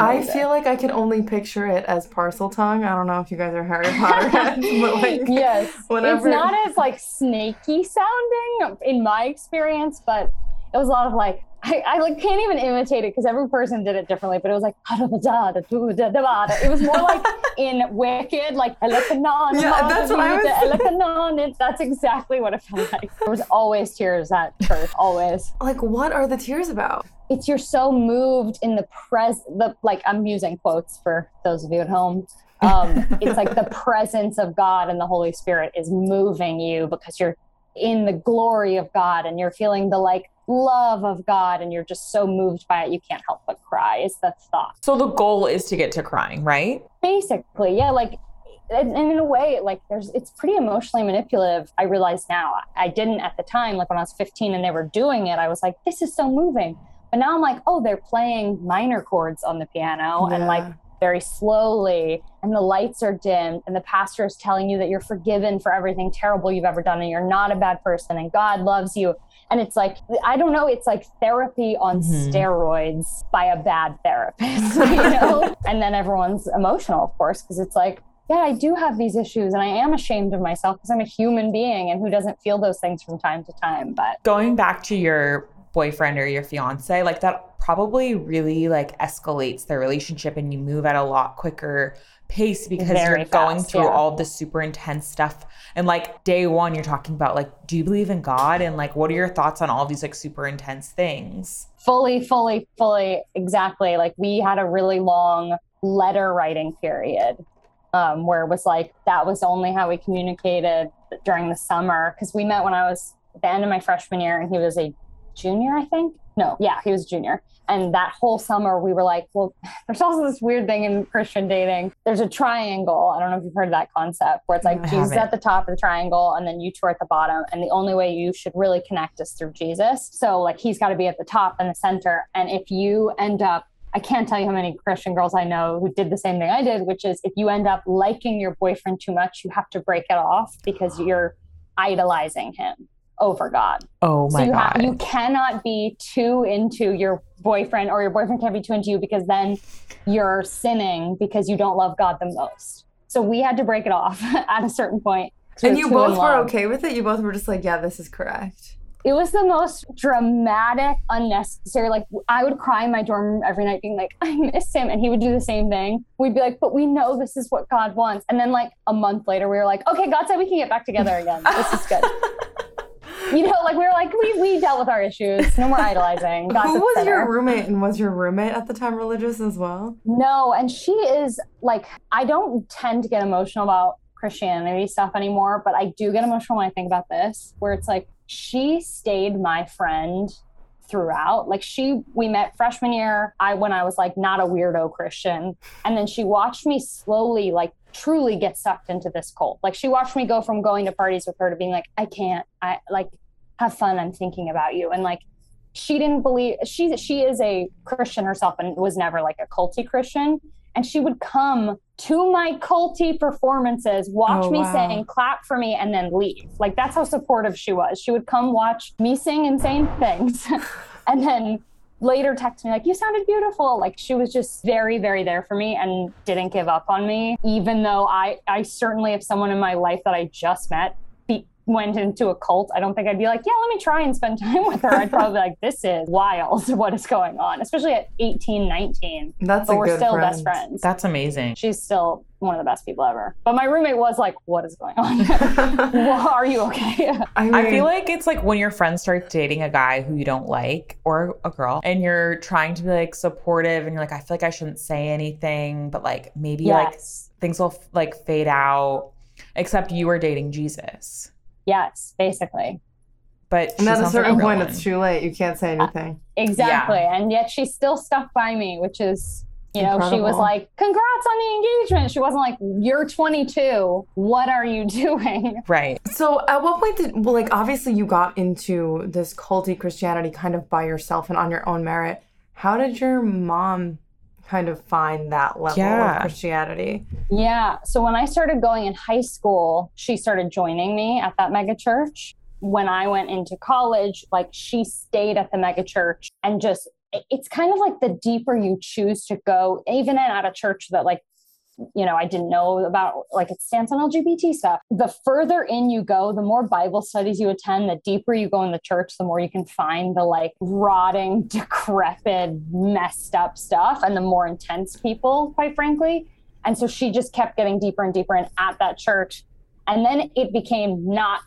I feel like I can only picture it as Parseltongue. I don't know if you guys are Harry Potter heads, but like yes, whenever- it's not as like snaky sounding in my experience, but it was a lot of like I, I like can't even imitate it because every person did it differently. But it was like it was more like in Wicked, like Yeah, that's what I was- That's exactly what it felt like. There was always tears at church, always. like what are the tears about? it's you're so moved in the pres the like I'm using quotes for those of you at home. Um, it's like the presence of God and the Holy Spirit is moving you because you're in the glory of God and you're feeling the like love of God and you're just so moved by it you can't help but cry. Is the thought So the goal is to get to crying, right? basically yeah like and, and in a way like there's it's pretty emotionally manipulative i realize now i didn't at the time like when i was 15 and they were doing it i was like this is so moving but now i'm like oh they're playing minor chords on the piano and like Yeah. Very slowly and the lights are dimmed and the pastor is telling you that you're forgiven for everything terrible you've ever done and you're not a bad person and god loves you and it's like i don't know it's like therapy on Mhm. steroids by a bad therapist you know and then everyone's emotional of course because it's like yeah i do have these issues and i am ashamed of myself because i'm a human being and who doesn't feel those things from time to time but Going back to your boyfriend or your fiance, like that probably really like escalates the relationship and you move at a lot quicker pace because Very you're going through yeah. all the super intense stuff. And like day one, you're talking about like, do you believe in God? And like, what are your thoughts on all these like super intense things? fully fully fully exactly like we had a really long letter writing period um, where it was like that was only how we communicated during the summer because we met when i was the end of my freshman year and he was a junior i think. No yeah he was junior. And that whole summer we were like well there's also this weird thing in christian dating. There's a triangle. I don't know if you've heard of that concept where it's like jesus at the top of the triangle and then you two are at the bottom. And the only way you should really connect is through jesus. So like he's got to be at the top and the center. And if you end up I can't tell you how many Christian girls I know who did the same thing I did, which is if you end up liking your boyfriend too much, you have to break it off because you're idolizing him. Oh, over God. Oh so my you, god. ha- you cannot be too into your boyfriend, or your boyfriend can't be too into you because then you're sinning because you don't love God the most. So we had to break it off at a certain point. 'cause we And you both were okay with it? You both were just like, yeah, this is correct. It was the most dramatic, unnecessary. Like I would cry in my dorm room every night, being like, "I miss him," and he would do the same thing. We'd be like, "But we know this is what God wants." And then, like a month later, we were like, "Okay, God said we can get back together again. This is good." you know, like we were like, "We we dealt with our issues. No more idolizing." Who was center. your roommate and was your roommate at the time religious as well? No, and she is like, I don't tend to get emotional about Christianity stuff anymore, but I do get emotional when I think about this, where it's like, she stayed my friend throughout. Like she we met freshman year, I when I was like not a weirdo Christian, and then she watched me slowly like truly get sucked into this cult. Like she watched me go from going to parties with her to being like, I can't, I like have fun, I'm thinking about you. And like she didn't believe she she is a Christian herself and was never like a culty Christian. And she would come to my culty performances, watch Oh, me wow. sing, clap for me, and then leave. Like that's how supportive she was. She would come watch me sing insane things and then later text me like you sounded beautiful. Like she was just very very there for me and didn't give up on me even though i i certainly if someone in my life that i just met went into a cult i don't think i'd be like yeah let me try and spend time with her i'd probably be like this is wild what is going on especially at 18 19 That's but a we're good still friend. best friends That's amazing. she's still one of the best people ever but my roommate was like what is going on well, are you okay I, mean, I feel like it's like when your friend starts dating a guy who you don't like or a girl and you're trying to be like supportive and you're like, I feel like I shouldn't say anything, but like maybe like things will like fade out. Except you were dating Jesus. Yes basically But and at a sounds like certain real point, one. it's too late. You can't say uh, anything. Exactly. And yet she still stuck by me, which is, you know, she was like, congrats on the engagement. She wasn't like, you're 22. What are you doing? Right. So, at what point did, well, like, obviously you got into this culty Christianity kind of by yourself and on your own merit. How did your mom kind of find that level Yeah. of Christianity? Yeah. So when I started going in high school, she started joining me at that mega church. When I went into college, like she stayed at the mega church and just, it's kind of like the deeper you choose to go, even in, at a church that like you know, I didn't know about like its stance on LGBT stuff. The further in you go, the more Bible studies you attend, the deeper you go in the church, the more you can find the like rotting, decrepit, messed up stuff and the more intense people, quite frankly. And so she just kept getting deeper and deeper in at that church. And then it became not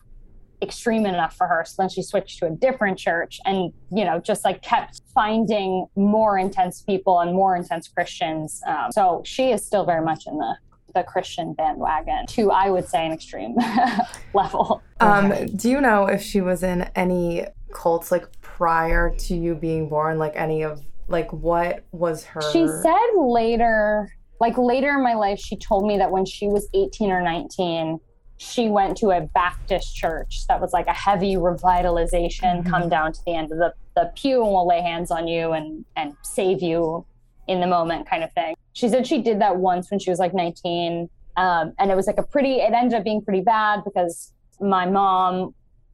extreme enough for her. So then she switched to a different church and, you know, just like kept finding more intense people and more intense Christians. Um, so she is still very much in the, the Christian bandwagon to, I would say, an extreme level. Um, do you know if she was in any cults like prior to you being born? Like any of like what was her? She said later, like later in my life, she told me that when she was 18 or 19, she went to a Baptist church that was like a heavy revitalization, come down to the end of the, the pew and we'll lay hands on you and, and save you in the moment kind of thing. She said she did that once when she was like 19. Um, and it was like a pretty, it ended up being pretty bad because my mom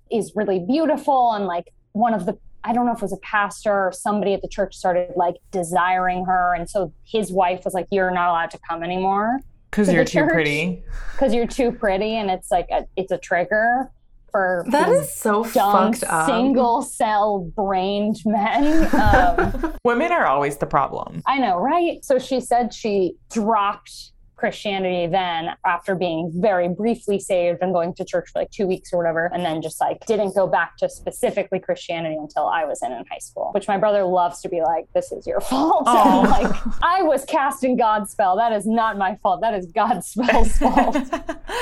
is really beautiful and like one of the I don't know if it was a pastor or somebody at the church started like desiring her. And so his wife was like, You're not allowed to come anymore Because you're too church. pretty. because you're too pretty. And it's like, a, it's a trigger for that is so dumb fucked up. single cell brained men. Um, Women are always the problem. I know, right? So she said she dropped Christianity then after being very briefly saved and going to church for like two weeks or whatever, and then just like didn't go back to specifically Christianity until I was in in high school. Which my brother loves to be like, "This is your fault." Aw. And like, I was casting God's spell. That is not my fault. That is God's spell's fault.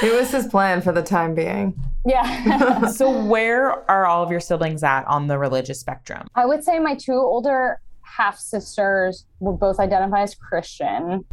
It was his plan for the time being. Yeah. so where are all of your siblings at on the religious spectrum? I would say my two older half sisters would both identify as Christian.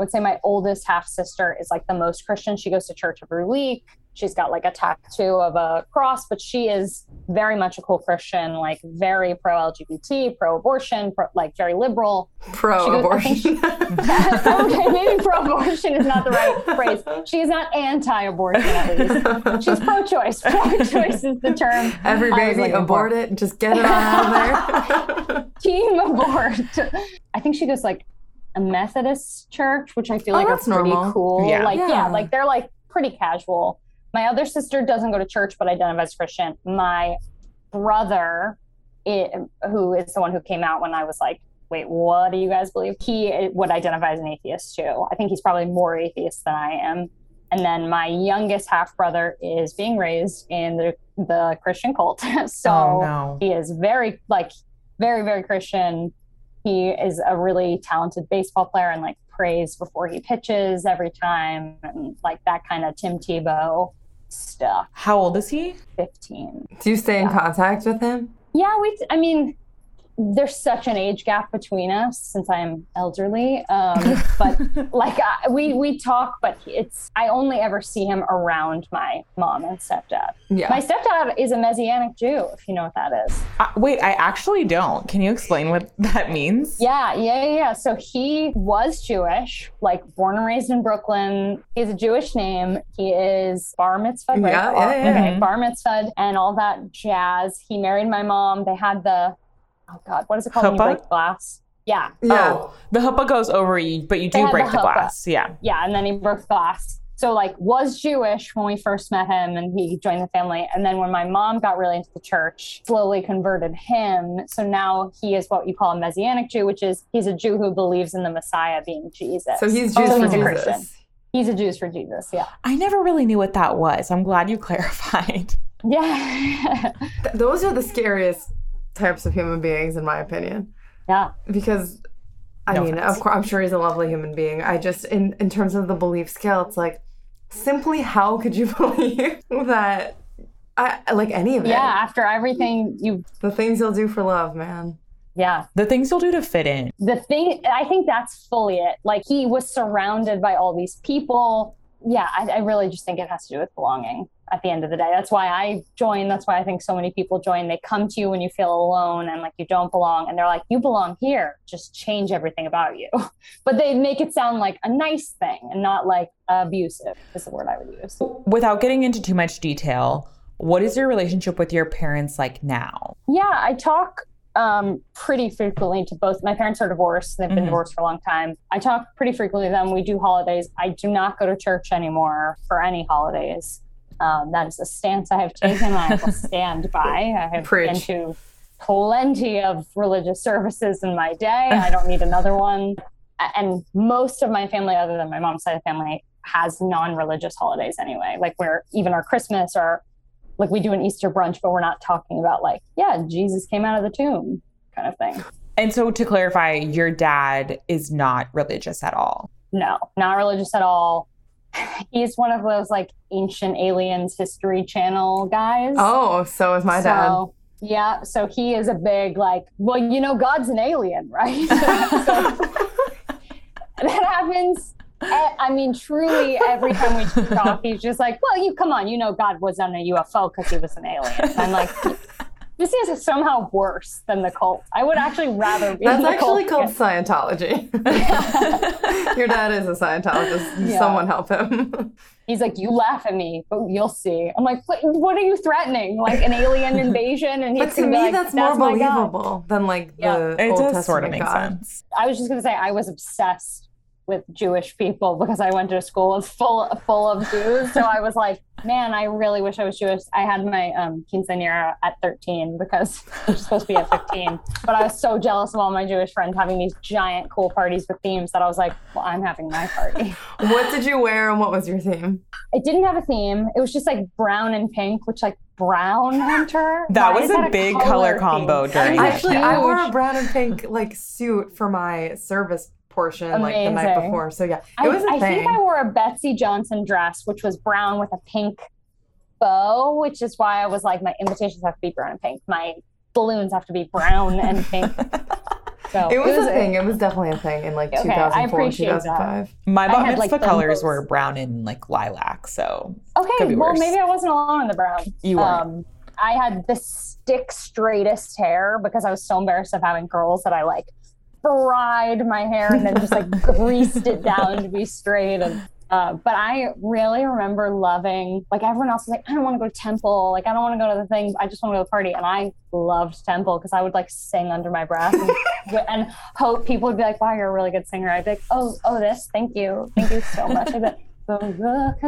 I would say my oldest half sister is like the most Christian. She goes to church every week. she's got like a tattoo of a cross, but she is very much a cool Christian, like very pro LGBT, pro abortion, like very liberal. Pro abortion. okay, maybe pro abortion is not the right phrase. She is not anti abortion, at least. She's pro choice. Pro choice is the term. Every baby, abort for. it. Just get it on out of there. Team abort. I think she goes like a Methodist church, which I feel Oh, like are that's pretty normal. cool. Yeah. Like, yeah. Yeah. like they're like pretty casual. My other sister doesn't go to church, but identifies as Christian. My brother, i who is the one who came out when I was like, wait, what do you guys believe? He uh, would identify as an atheist too. I think he's probably more atheist than I am. And then my youngest half brother is being raised in the, the Christian cult. so oh no. he is very like very very christian he is a really talented baseball player and like prays before he pitches every time and like that kind of tim tebow stuff How old is he? 15 Do you stay in contact with him? yeah we i mean there's such an age gap between us since i'm elderly um, but like I, we we talk but it's i only ever see him around my mom and stepdad Yeah. my stepdad is a messianic jew if you know what that is Uh, wait, I actually don't. Can you explain what that means? Yeah, yeah, yeah. So he was Jewish, like born and raised in Brooklyn. He has a Jewish name. He is bar mitzvah, right? Yeah, yeah, yeah. Okay, bar mitzvah and all that jazz. He married my mom. They had the, oh God, what is it called when you break glass? Yeah, yeah. Oh, the huppah goes over you, but you do break the the, glass. Yeah. yeah. And then he broke glass. So like was Jewish when we first met him and he joined the family. And then when my mom got really into the church, slowly converted him. So now he is what you call a messianic Jew, which is he's a Jew who believes in the Messiah being Jesus. So he's Oh, Jews he's for a Christian. Jesus. He's a Jews for Jesus, yeah. I never really knew what that was. I'm glad you clarified. Yeah. Th- those are the scariest types of human beings, in my opinion. yeah. Because, I No mean, offense. of course, I'm sure he's a lovely human being. I just, in in terms of the belief scale, it's like, simply how could you believe that? I like any of it. Yeah. After everything you The things you'll do for love, man. yeah. The things you'll do to fit in. the thing i think that's fully it like he was surrounded by all these people yeah I, I really just think it has to do with belonging at the end of the day that's why i join that's why i think so many people join they come to you when you feel alone and like you don't belong and they're like you belong here just change everything about you but they make it sound like a nice thing and not like abusive is the word i would use Without getting into too much detail, what is your relationship with your parents like now? Yeah, I talk um, pretty frequently to both. My parents are divorced. They've been Mhm. divorced for a long time. I talk pretty frequently to them. We do holidays. I do not go to church anymore for any holidays. Um, that is a stance I have taken. I will stand by. I have Preach. been to plenty of religious services in my day. I don't need another one. And most of my family, other than my mom's side of the family, has non-religious holidays anyway. Like where even our Christmas or like we do an Easter brunch, but we're not talking about like, yeah, Jesus came out of the tomb kind of thing. And so to clarify, your dad is not religious at all. No, not religious at all. He's one of those like ancient aliens history channel guys. Oh, so is my dad. Yeah, so he is a big like, well, you know, God's an alien, right? so that happens. I mean, truly, every time we talk, he's just like, "Well, you come on, you know, God was on a UFO because he was an alien." I'm like, "This is somehow worse than the cult. I would actually rather be." in That's the actually cult. called Scientology. Your dad is a Scientologist. Yeah. Someone help him. He's like, "You laugh at me, but you'll see." I'm like, "What, what are you threatening? Like an alien invasion?" And he's but to me, like, that's more my God." believable than like Yeah. the It Old does Testament sort of make God. sense. I was just gonna say I was obsessed with Jewish people because I went to a school with full full of Jews. So I was like, man, I really wish I was Jewish. I had my um, quinceanera at 13 because I was supposed to be at 15. But I was so jealous of all my Jewish friends having these giant cool parties with themes that I was like, well, I'm having my party. What did you wear and what was your theme? It didn't have a theme. It was just like brown and pink, which like brown hunter. That Why was is a big color combo theme? during That that was Actually, I wore a brown and pink like suit for my service portion like the night Amazing. before. So yeah, it I, was a I thing. think I wore a Betsey Johnson dress, which was brown with a pink bow, which is why I was like, my invitations have to be brown and pink. My balloons have to be brown and pink. So It was, a thing. It was definitely a thing in like Okay, I 2004, appreciate that. 2005. My I bat mitzvah like, colors most- were brown and like lilac, so Okay, Could be well worse. maybe I wasn't alone in the brown. You weren't. Um, I had the stick straightest hair because I was so embarrassed of having curls that I like fried my hair and then just like greased it down to be straight. And uh, but I really remember loving like everyone else was like, I don't want to go to temple, like I don't want to go to the thing, I just want to go to the party. And I loved temple because I would like sing under my breath and, and hope people would be like, Wow, you're a really good singer. I'd be like, Oh, oh, this, thank you, thank you so much. I'd be like,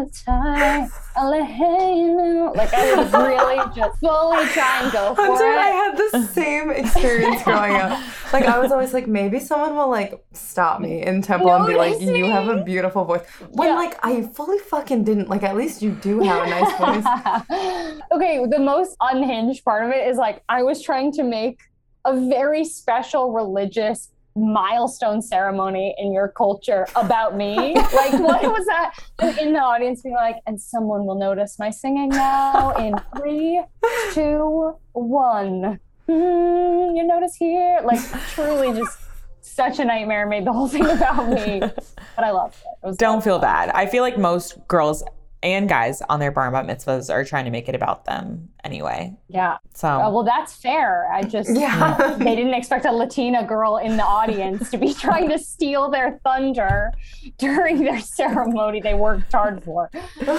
like I would really just fully try and go for Hunter, I had the same experience growing up. Like I was always like, maybe someone will like stop me in temple and be like, "You have a beautiful voice." When Yeah. like I fully fucking didn't. Like at least you do have a nice voice. okay, the most unhinged part of it is like I was trying to make a very special religious milestone ceremony in your culture about me. like, what was that? And in the audience being like, and someone will notice my singing now in three, two, one. Hmm, you notice here? Like, truly just such a nightmare made the whole thing about me. But I loved it. it was don't feel bad. I feel like most girls and guys on their bar bat mitzvahs are trying to make it about them anyway. Yeah. So Uh, well, that's fair. I just Yeah. they didn't expect a Latina girl in the audience to be trying to steal their thunder during their ceremony they worked hard for.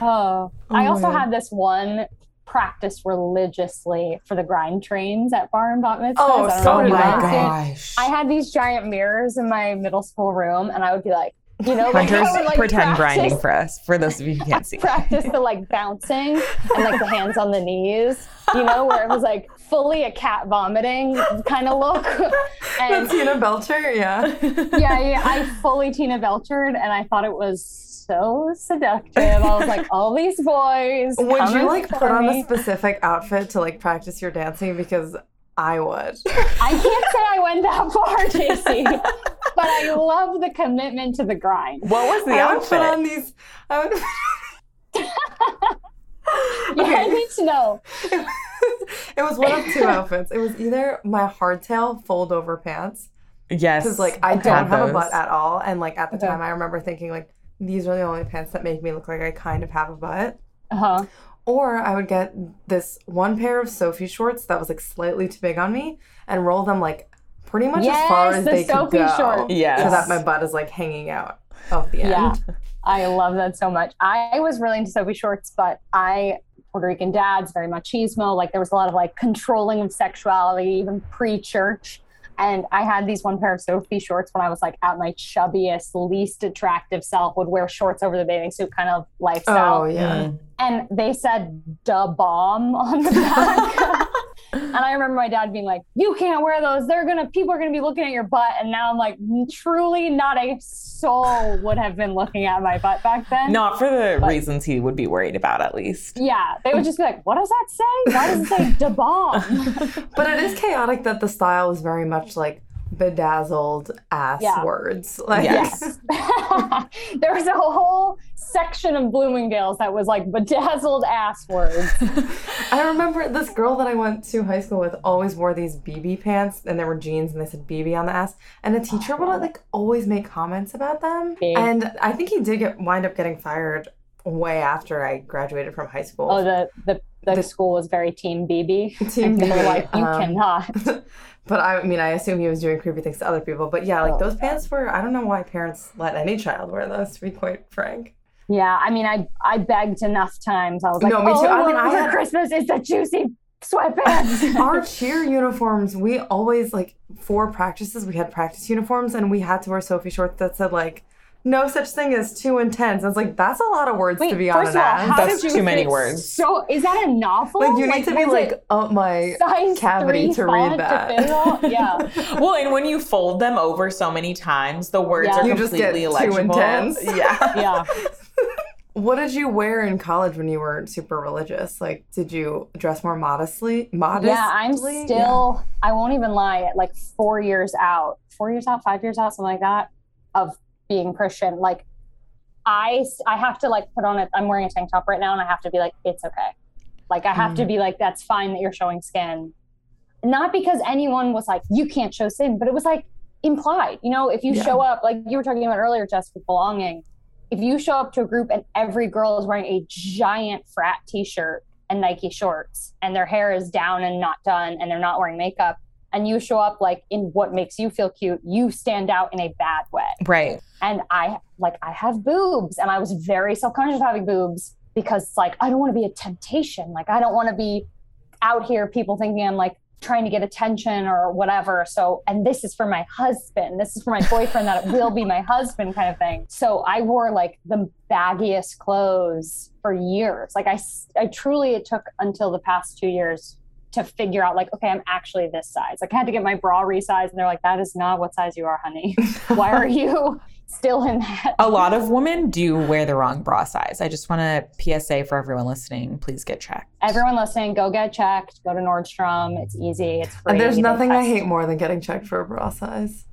Oh, I also had this one practice religiously for the grind trains at bar and bat mitzvahs. Oh, I don't so know if oh you did my gosh. I had these giant mirrors in my middle school room, and I would be like, you know, like, Hunter's like, pretend grinding for us, for those of you who can't see. practice the like bouncing and like the hands on the knees, you know, where it was like fully a cat vomiting kind of look. And Tina Belcher, yeah. yeah, yeah, I fully Tina Belchered and I thought it was so seductive. I was like, all these boys. Would you like put on me. a specific outfit to like practice your dancing? Because I would. I can't say I went that far, JC, but I love the commitment to the grind. What was the I would put on these. I would. Yeah, I need to know. it was one of two outfits. It was either my hardtail fold over pants Yes. because like I don't had have a butt at all, and like at the Okay. time I remember thinking like these are the only pants that make me look like I kind of have a butt. Uh huh. Or I would get this one pair of Soffe shorts that was like slightly too big on me and roll them like pretty much as far as the they could Soffe go, shorts. Yes. so that my butt is like hanging out of the end. Yeah. I love that so much. I was really into Soffe shorts, but I Puerto Rican dads, very machismo. Like there was a lot of like controlling of sexuality, even pre-church. And I had these one pair of Soffe shorts when I was like at my chubbiest, least attractive self, would wear shorts over the bathing suit kind of lifestyle. Oh yeah. Mm. And they said da bomb on the back. and I remember my dad being like, You can't wear those. They're gonna people are gonna be looking at your butt. And now I'm like, truly not a soul would have been looking at my butt back then. Not for the But- reasons he would be worried about, at least. Yeah. They would just be like, What does that say? Why does it say da bomb? But it is chaotic that the style is very much like bedazzled ass Yeah. words. Like Yes. there was a whole section of Bloomingdale's that was like bedazzled ass words. I remember this girl that I went to high school with always wore these BB pants and there were jeans and they said BB on the ass. And a teacher would like always make comments about them. Big. And I think he did get wind up getting fired way after I graduated from high school. Oh, the the, the, The- school was very team BB. Team And they were BB, like, you um, cannot. But I mean, I assume he was doing creepy things to other people. But yeah, like Oh, those God. pants were, I don't know why parents let any child wear those, to be quite frank. Yeah, I mean, I I begged enough times. I was like, No, me too. "Oh, I mean, I had- Christmas is the juicy sweatpants." Our cheer uniforms, we always, like, for practices, we had practice uniforms and we had to wear Soffe shorts that said, like, no such thing as too intense. I was like, that's a lot of words Wait, to be on first an of all, That's too many words. So is that a novel? like, you need to be like it up my cavity to read that. fit it all? Yeah. Well, and when you fold them over so many times, the words Yeah. are You just get completely too illegible. intense. Yeah. Yeah. What did you wear in college when you were super religious? Like, did you dress more modestly? Modestly? Yeah, I'm still, I won't even lie, like four years out, four years out, five years out, something like that, of being Christian. Like, I, I have to like put on it. I'm wearing a tank top right now, and I have to be like, it's okay. Like, I have to mm. be like, that's fine that you're showing skin. not because anyone was like, you can't show sin, but it was like implied. You know, if you Yeah. show up, like you were talking about earlier, Jess, with belonging, if you show up to a group and every girl is wearing a giant frat t shirt and Nike shorts and their hair is down and not done and they're not wearing makeup, and you show up like in what makes you feel cute, you stand out in a bad way Right. and I like I have boobs and I was very self-conscious of having boobs because it's like I don't want to be a temptation. Like I don't want to be out here people thinking I'm like trying to get attention or whatever. So and this is for my husband. This is for my boyfriend that will be my husband kind of thing. So I wore like the baggiest clothes for years. Like I, I truly it took until the past 2 years to figure out like okay, I'm actually this size. Like I had to get my bra resized and they're like that is not what size you are, honey. Why are you still in that? A lot of women do wear the wrong bra size. I just want to PSA for everyone listening. Please get checked. Everyone listening, go get checked. Go to Nordstrom. It's easy. It's free. And there's You don't nothing I hate more than getting checked for a bra size.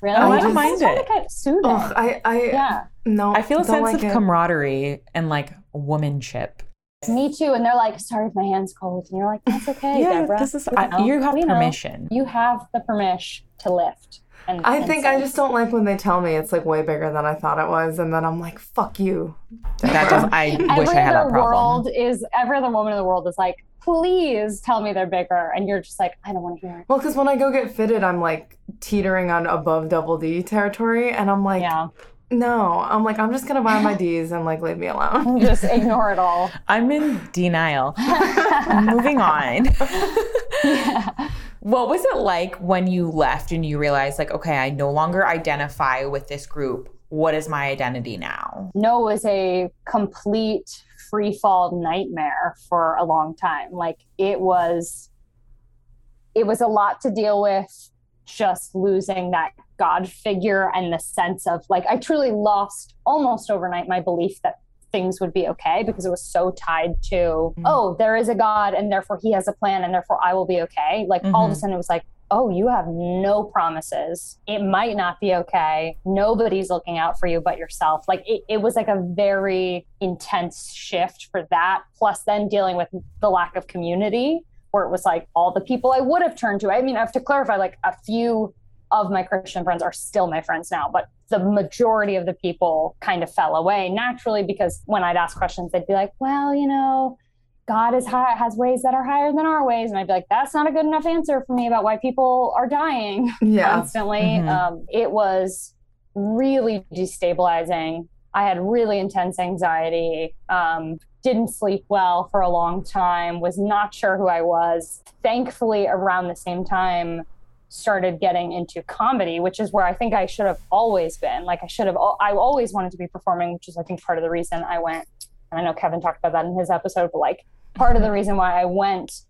Really? Oh, I just- don't mind just wanna it. Get soothing. Ugh, I, I, yeah, no, I feel a sense like of it. camaraderie and like womanship. Me too. And they're like, "Sorry if my hands cold," and you're like, "That's okay, yeah, Deborah. this is I, you have We know. permission. You have the permission to lift." And I and think I just don't like when they tell me it's like way bigger than I thought it was, and then I'm like, "Fuck you." That does. I Every wish I had that other problem. world is every other woman in the world is like, "Please tell me they're bigger," and you're just like, "I don't want to hear it." Well, because when I go get fitted, I'm like teetering on above double D territory, and I'm like, yeah, no, I'm like, I'm just gonna buy my D's and like leave me alone. just ignore it all. I'm in denial. Moving on. yeah. What was it like when you left and you realized, like, okay, I no longer identify with this group. What is my identity now? no was a complete free fall nightmare for a long time like it was it was a lot to deal with just losing that god figure and the sense of like i truly lost almost overnight my belief that things would be okay because it was so tied to Mm. oh there is a god and therefore he has a plan and therefore i will be okay like all of a Mhm. sudden it was like oh, you have no promises. It might not be okay. Nobody's looking out for you but yourself. Like it, it was like a very intense shift for that. Plus, then dealing with the lack of community, where it was like all the people I would have turned to. I mean, I have to clarify like a few of my Christian friends are still my friends now, but the majority of the people kind of fell away naturally because when I'd ask questions, they'd be like, well, you know, God is high, has ways that are higher than our ways. And I'd be like, that's not a good enough answer for me about why people are dying Yeah. constantly. Mhm. Um, it was really destabilizing. I had really intense anxiety, um, didn't sleep well for a long time, was not sure who I was. Thankfully, around the same time, started getting into comedy, which is where I think I should have always been. Like I should have, al- I always wanted to be performing, which is I think part of the reason I went. And I know Kevin talked about that in his episode, but like part of the mm-hmm. reason why I went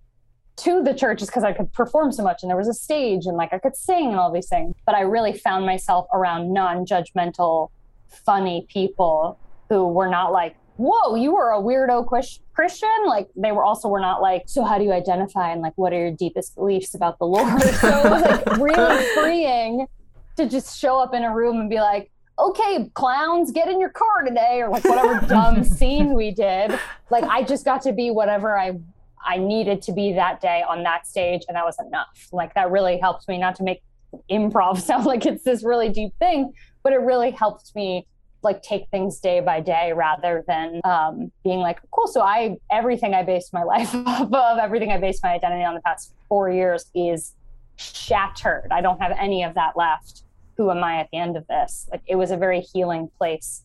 to the church is because I could perform so much and there was a stage and like I could sing and all these things. But I really found myself around non judgmental, funny people who were not like, whoa, you were a weirdo Christian. Like they were also were not like, so how do you identify and like what are your deepest beliefs about the Lord? so it was like really freeing to just show up in a room and be like, okay, clowns, get in your car today, or like whatever dumb scene we did. Like I just got to be whatever I I needed to be that day on that stage, and that was enough. Like that really helped me not to make improv sound like it's this really deep thing, but it really helped me like take things day by day rather than um, being like, cool. So I everything I based my life off of, everything I based my identity on the past four years is shattered. I don't have any of that left. Who am I at the end of this? Like it was a very healing place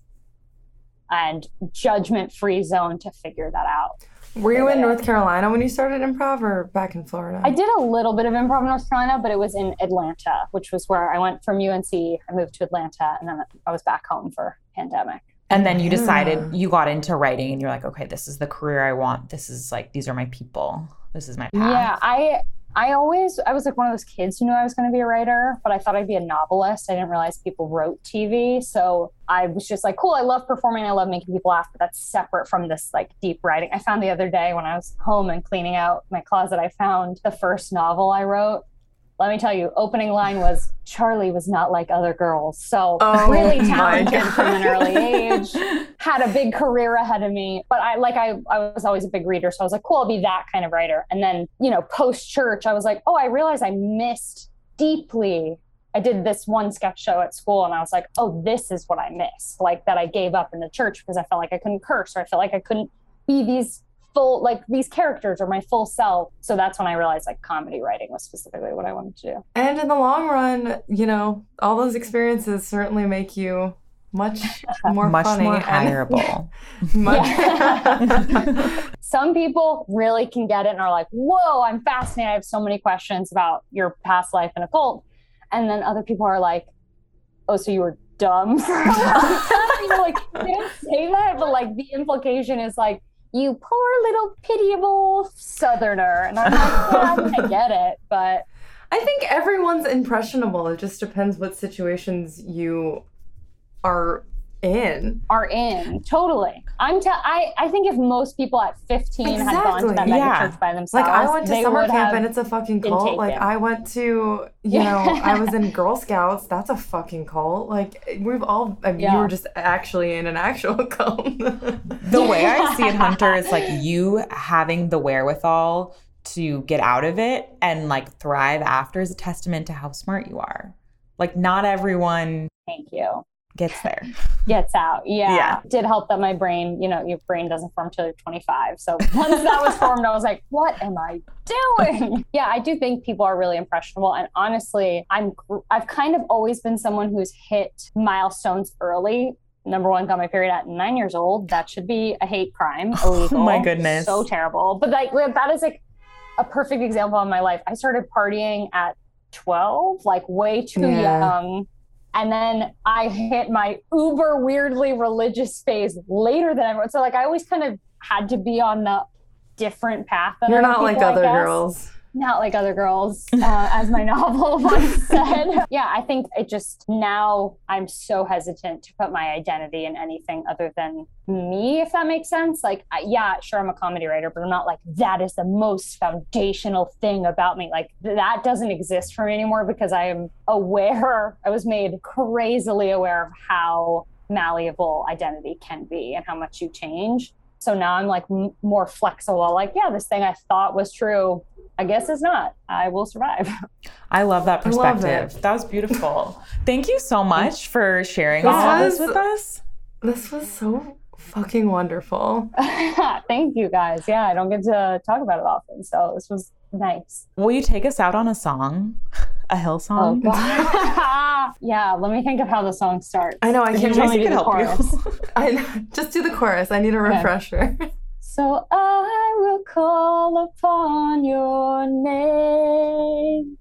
and judgment free zone to figure that out. Were you in North Carolina when you started improv or back in Florida? I did a little bit of improv in North Carolina, but it was in Atlanta, which was where I went from UNC. I moved to Atlanta, and then I was back home for pandemic. And then you Yeah. decided hmm. you got into writing and you're like, okay, this is the career I want. This is like, these are my people. This is my path. Yeah, I I always I was like one of those kids who knew I was going to be a writer, but I thought I'd be a novelist. I didn't realize people wrote TV, so I was just like, cool. I love performing. I love making people laugh, but that's separate from this like deep writing. I found the other day when I was home and cleaning out my closet, I found the first novel I wrote. Let me tell you, opening line was Charlie was not like other girls. So Oh really talented from an early age. Had a big career ahead of me. But I like I, I was always a big reader. So I was like, cool, I'll be that kind of writer. And then, you know, post church, I was like, oh, I realized I missed deeply. I did this one sketch show at school and I was like, oh, this is what I missed. Like that I gave up in the church because I felt like I couldn't curse or I felt like I couldn't be these full like these characters or my full self. So that's when I realized like comedy writing was specifically what I wanted to do. And in the long run, you know, all those experiences certainly make you much more Much funny more and hireable. much Some people really can get it and are like, whoa, I'm fascinated. I have so many questions about your past life in a cult. And then other people are like, oh, so you were dumb for a long time? You're like, they don't say that, but like the implication is like, you poor little pitiable southerner. And I'm like, yeah, I get it, but I think everyone's impressionable. It just depends what situations you are in. are in totally. I'm te- I I think if most people at 15 had gone to that Exactly. Yeah. church by themselves, Like I went to summer camp and it's a fucking cult. Like. I went to, you know, I was in Girl Scouts. That's a fucking cult. Like we've all. I mean, You were just actually in an actual cult. the way I see it, Hunter, is like you having the wherewithal to get out of it and like thrive after is a testament to how smart you are. Like, not everyone Thank you. Gets there. Gets out. Yeah. Yeah. Did help that my brain, you know, your brain doesn't form till you're 25. So once that was formed, I was like, what am I doing? yeah, I do think people are really impressionable. And honestly, i'm i've kind of always been someone who's hit milestones early. Number one, got my period at nine years old. That should be a hate crime. Oh Illegal. my goodness. So terrible. But like that is like a perfect example of my life. I started partying at 12, like way too Yeah. young. And then I hit my uber weirdly religious phase later than everyone. So like I always kind of had to be on the different path. Than You're not like people, I other girls. Not like other girls, uh, as my novel once said. Yeah, I think it just now I'm so hesitant to put my identity in anything other than me, if that makes sense. Like, I, yeah, sure, I'm a comedy writer, but I'm not like that is the most foundational thing about me. Like, th- that doesn't exist for me anymore because I am aware, I was made crazily aware of how malleable identity can be and how much you change. So now I'm like m- more flexible. Like, yeah, this thing I thought was true, I guess it's not. I will survive. I love that I love perspective. that was beautiful. Thank you so much for sharing This all this with us. This was so fucking wonderful. Thank you guys. Yeah, I don't get to talk about it often. So this was nice. Will you take us out on a song? A hill Oh, song? God. yeah, let me think of how the song starts. I know. I can't tell me Tracy to can do the help chorus. you. I know. Just do the chorus. I need a Okay. Refresher. So I will call upon your name.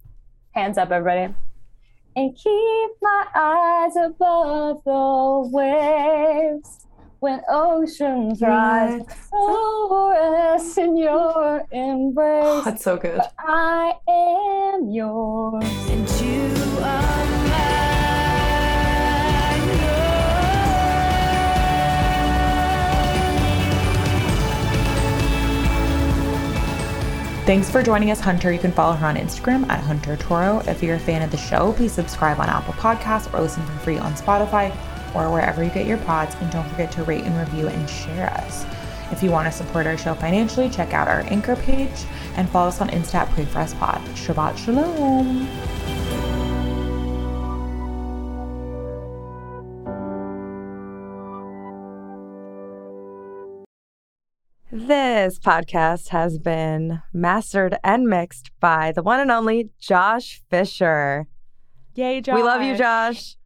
Hands up, everybody. And keep my eyes above the waves. When oceans rise, so rest in your embrace. That's so good. I am yours. And you are Thanks for joining us, Hunter. You can follow her on Instagram at Hunter Toro. If you're a fan of the show, please subscribe on Apple Podcasts or listen for free on Spotify or wherever you get your pods. And don't forget to rate and review and share us. If you want to support our show financially, check out our anchor page and follow us on Insta at Pray For Us Pod. Shabbat Shalom. This podcast has been mastered and mixed by the one and only Josh Fisher. Yay, Josh. We love you, Josh.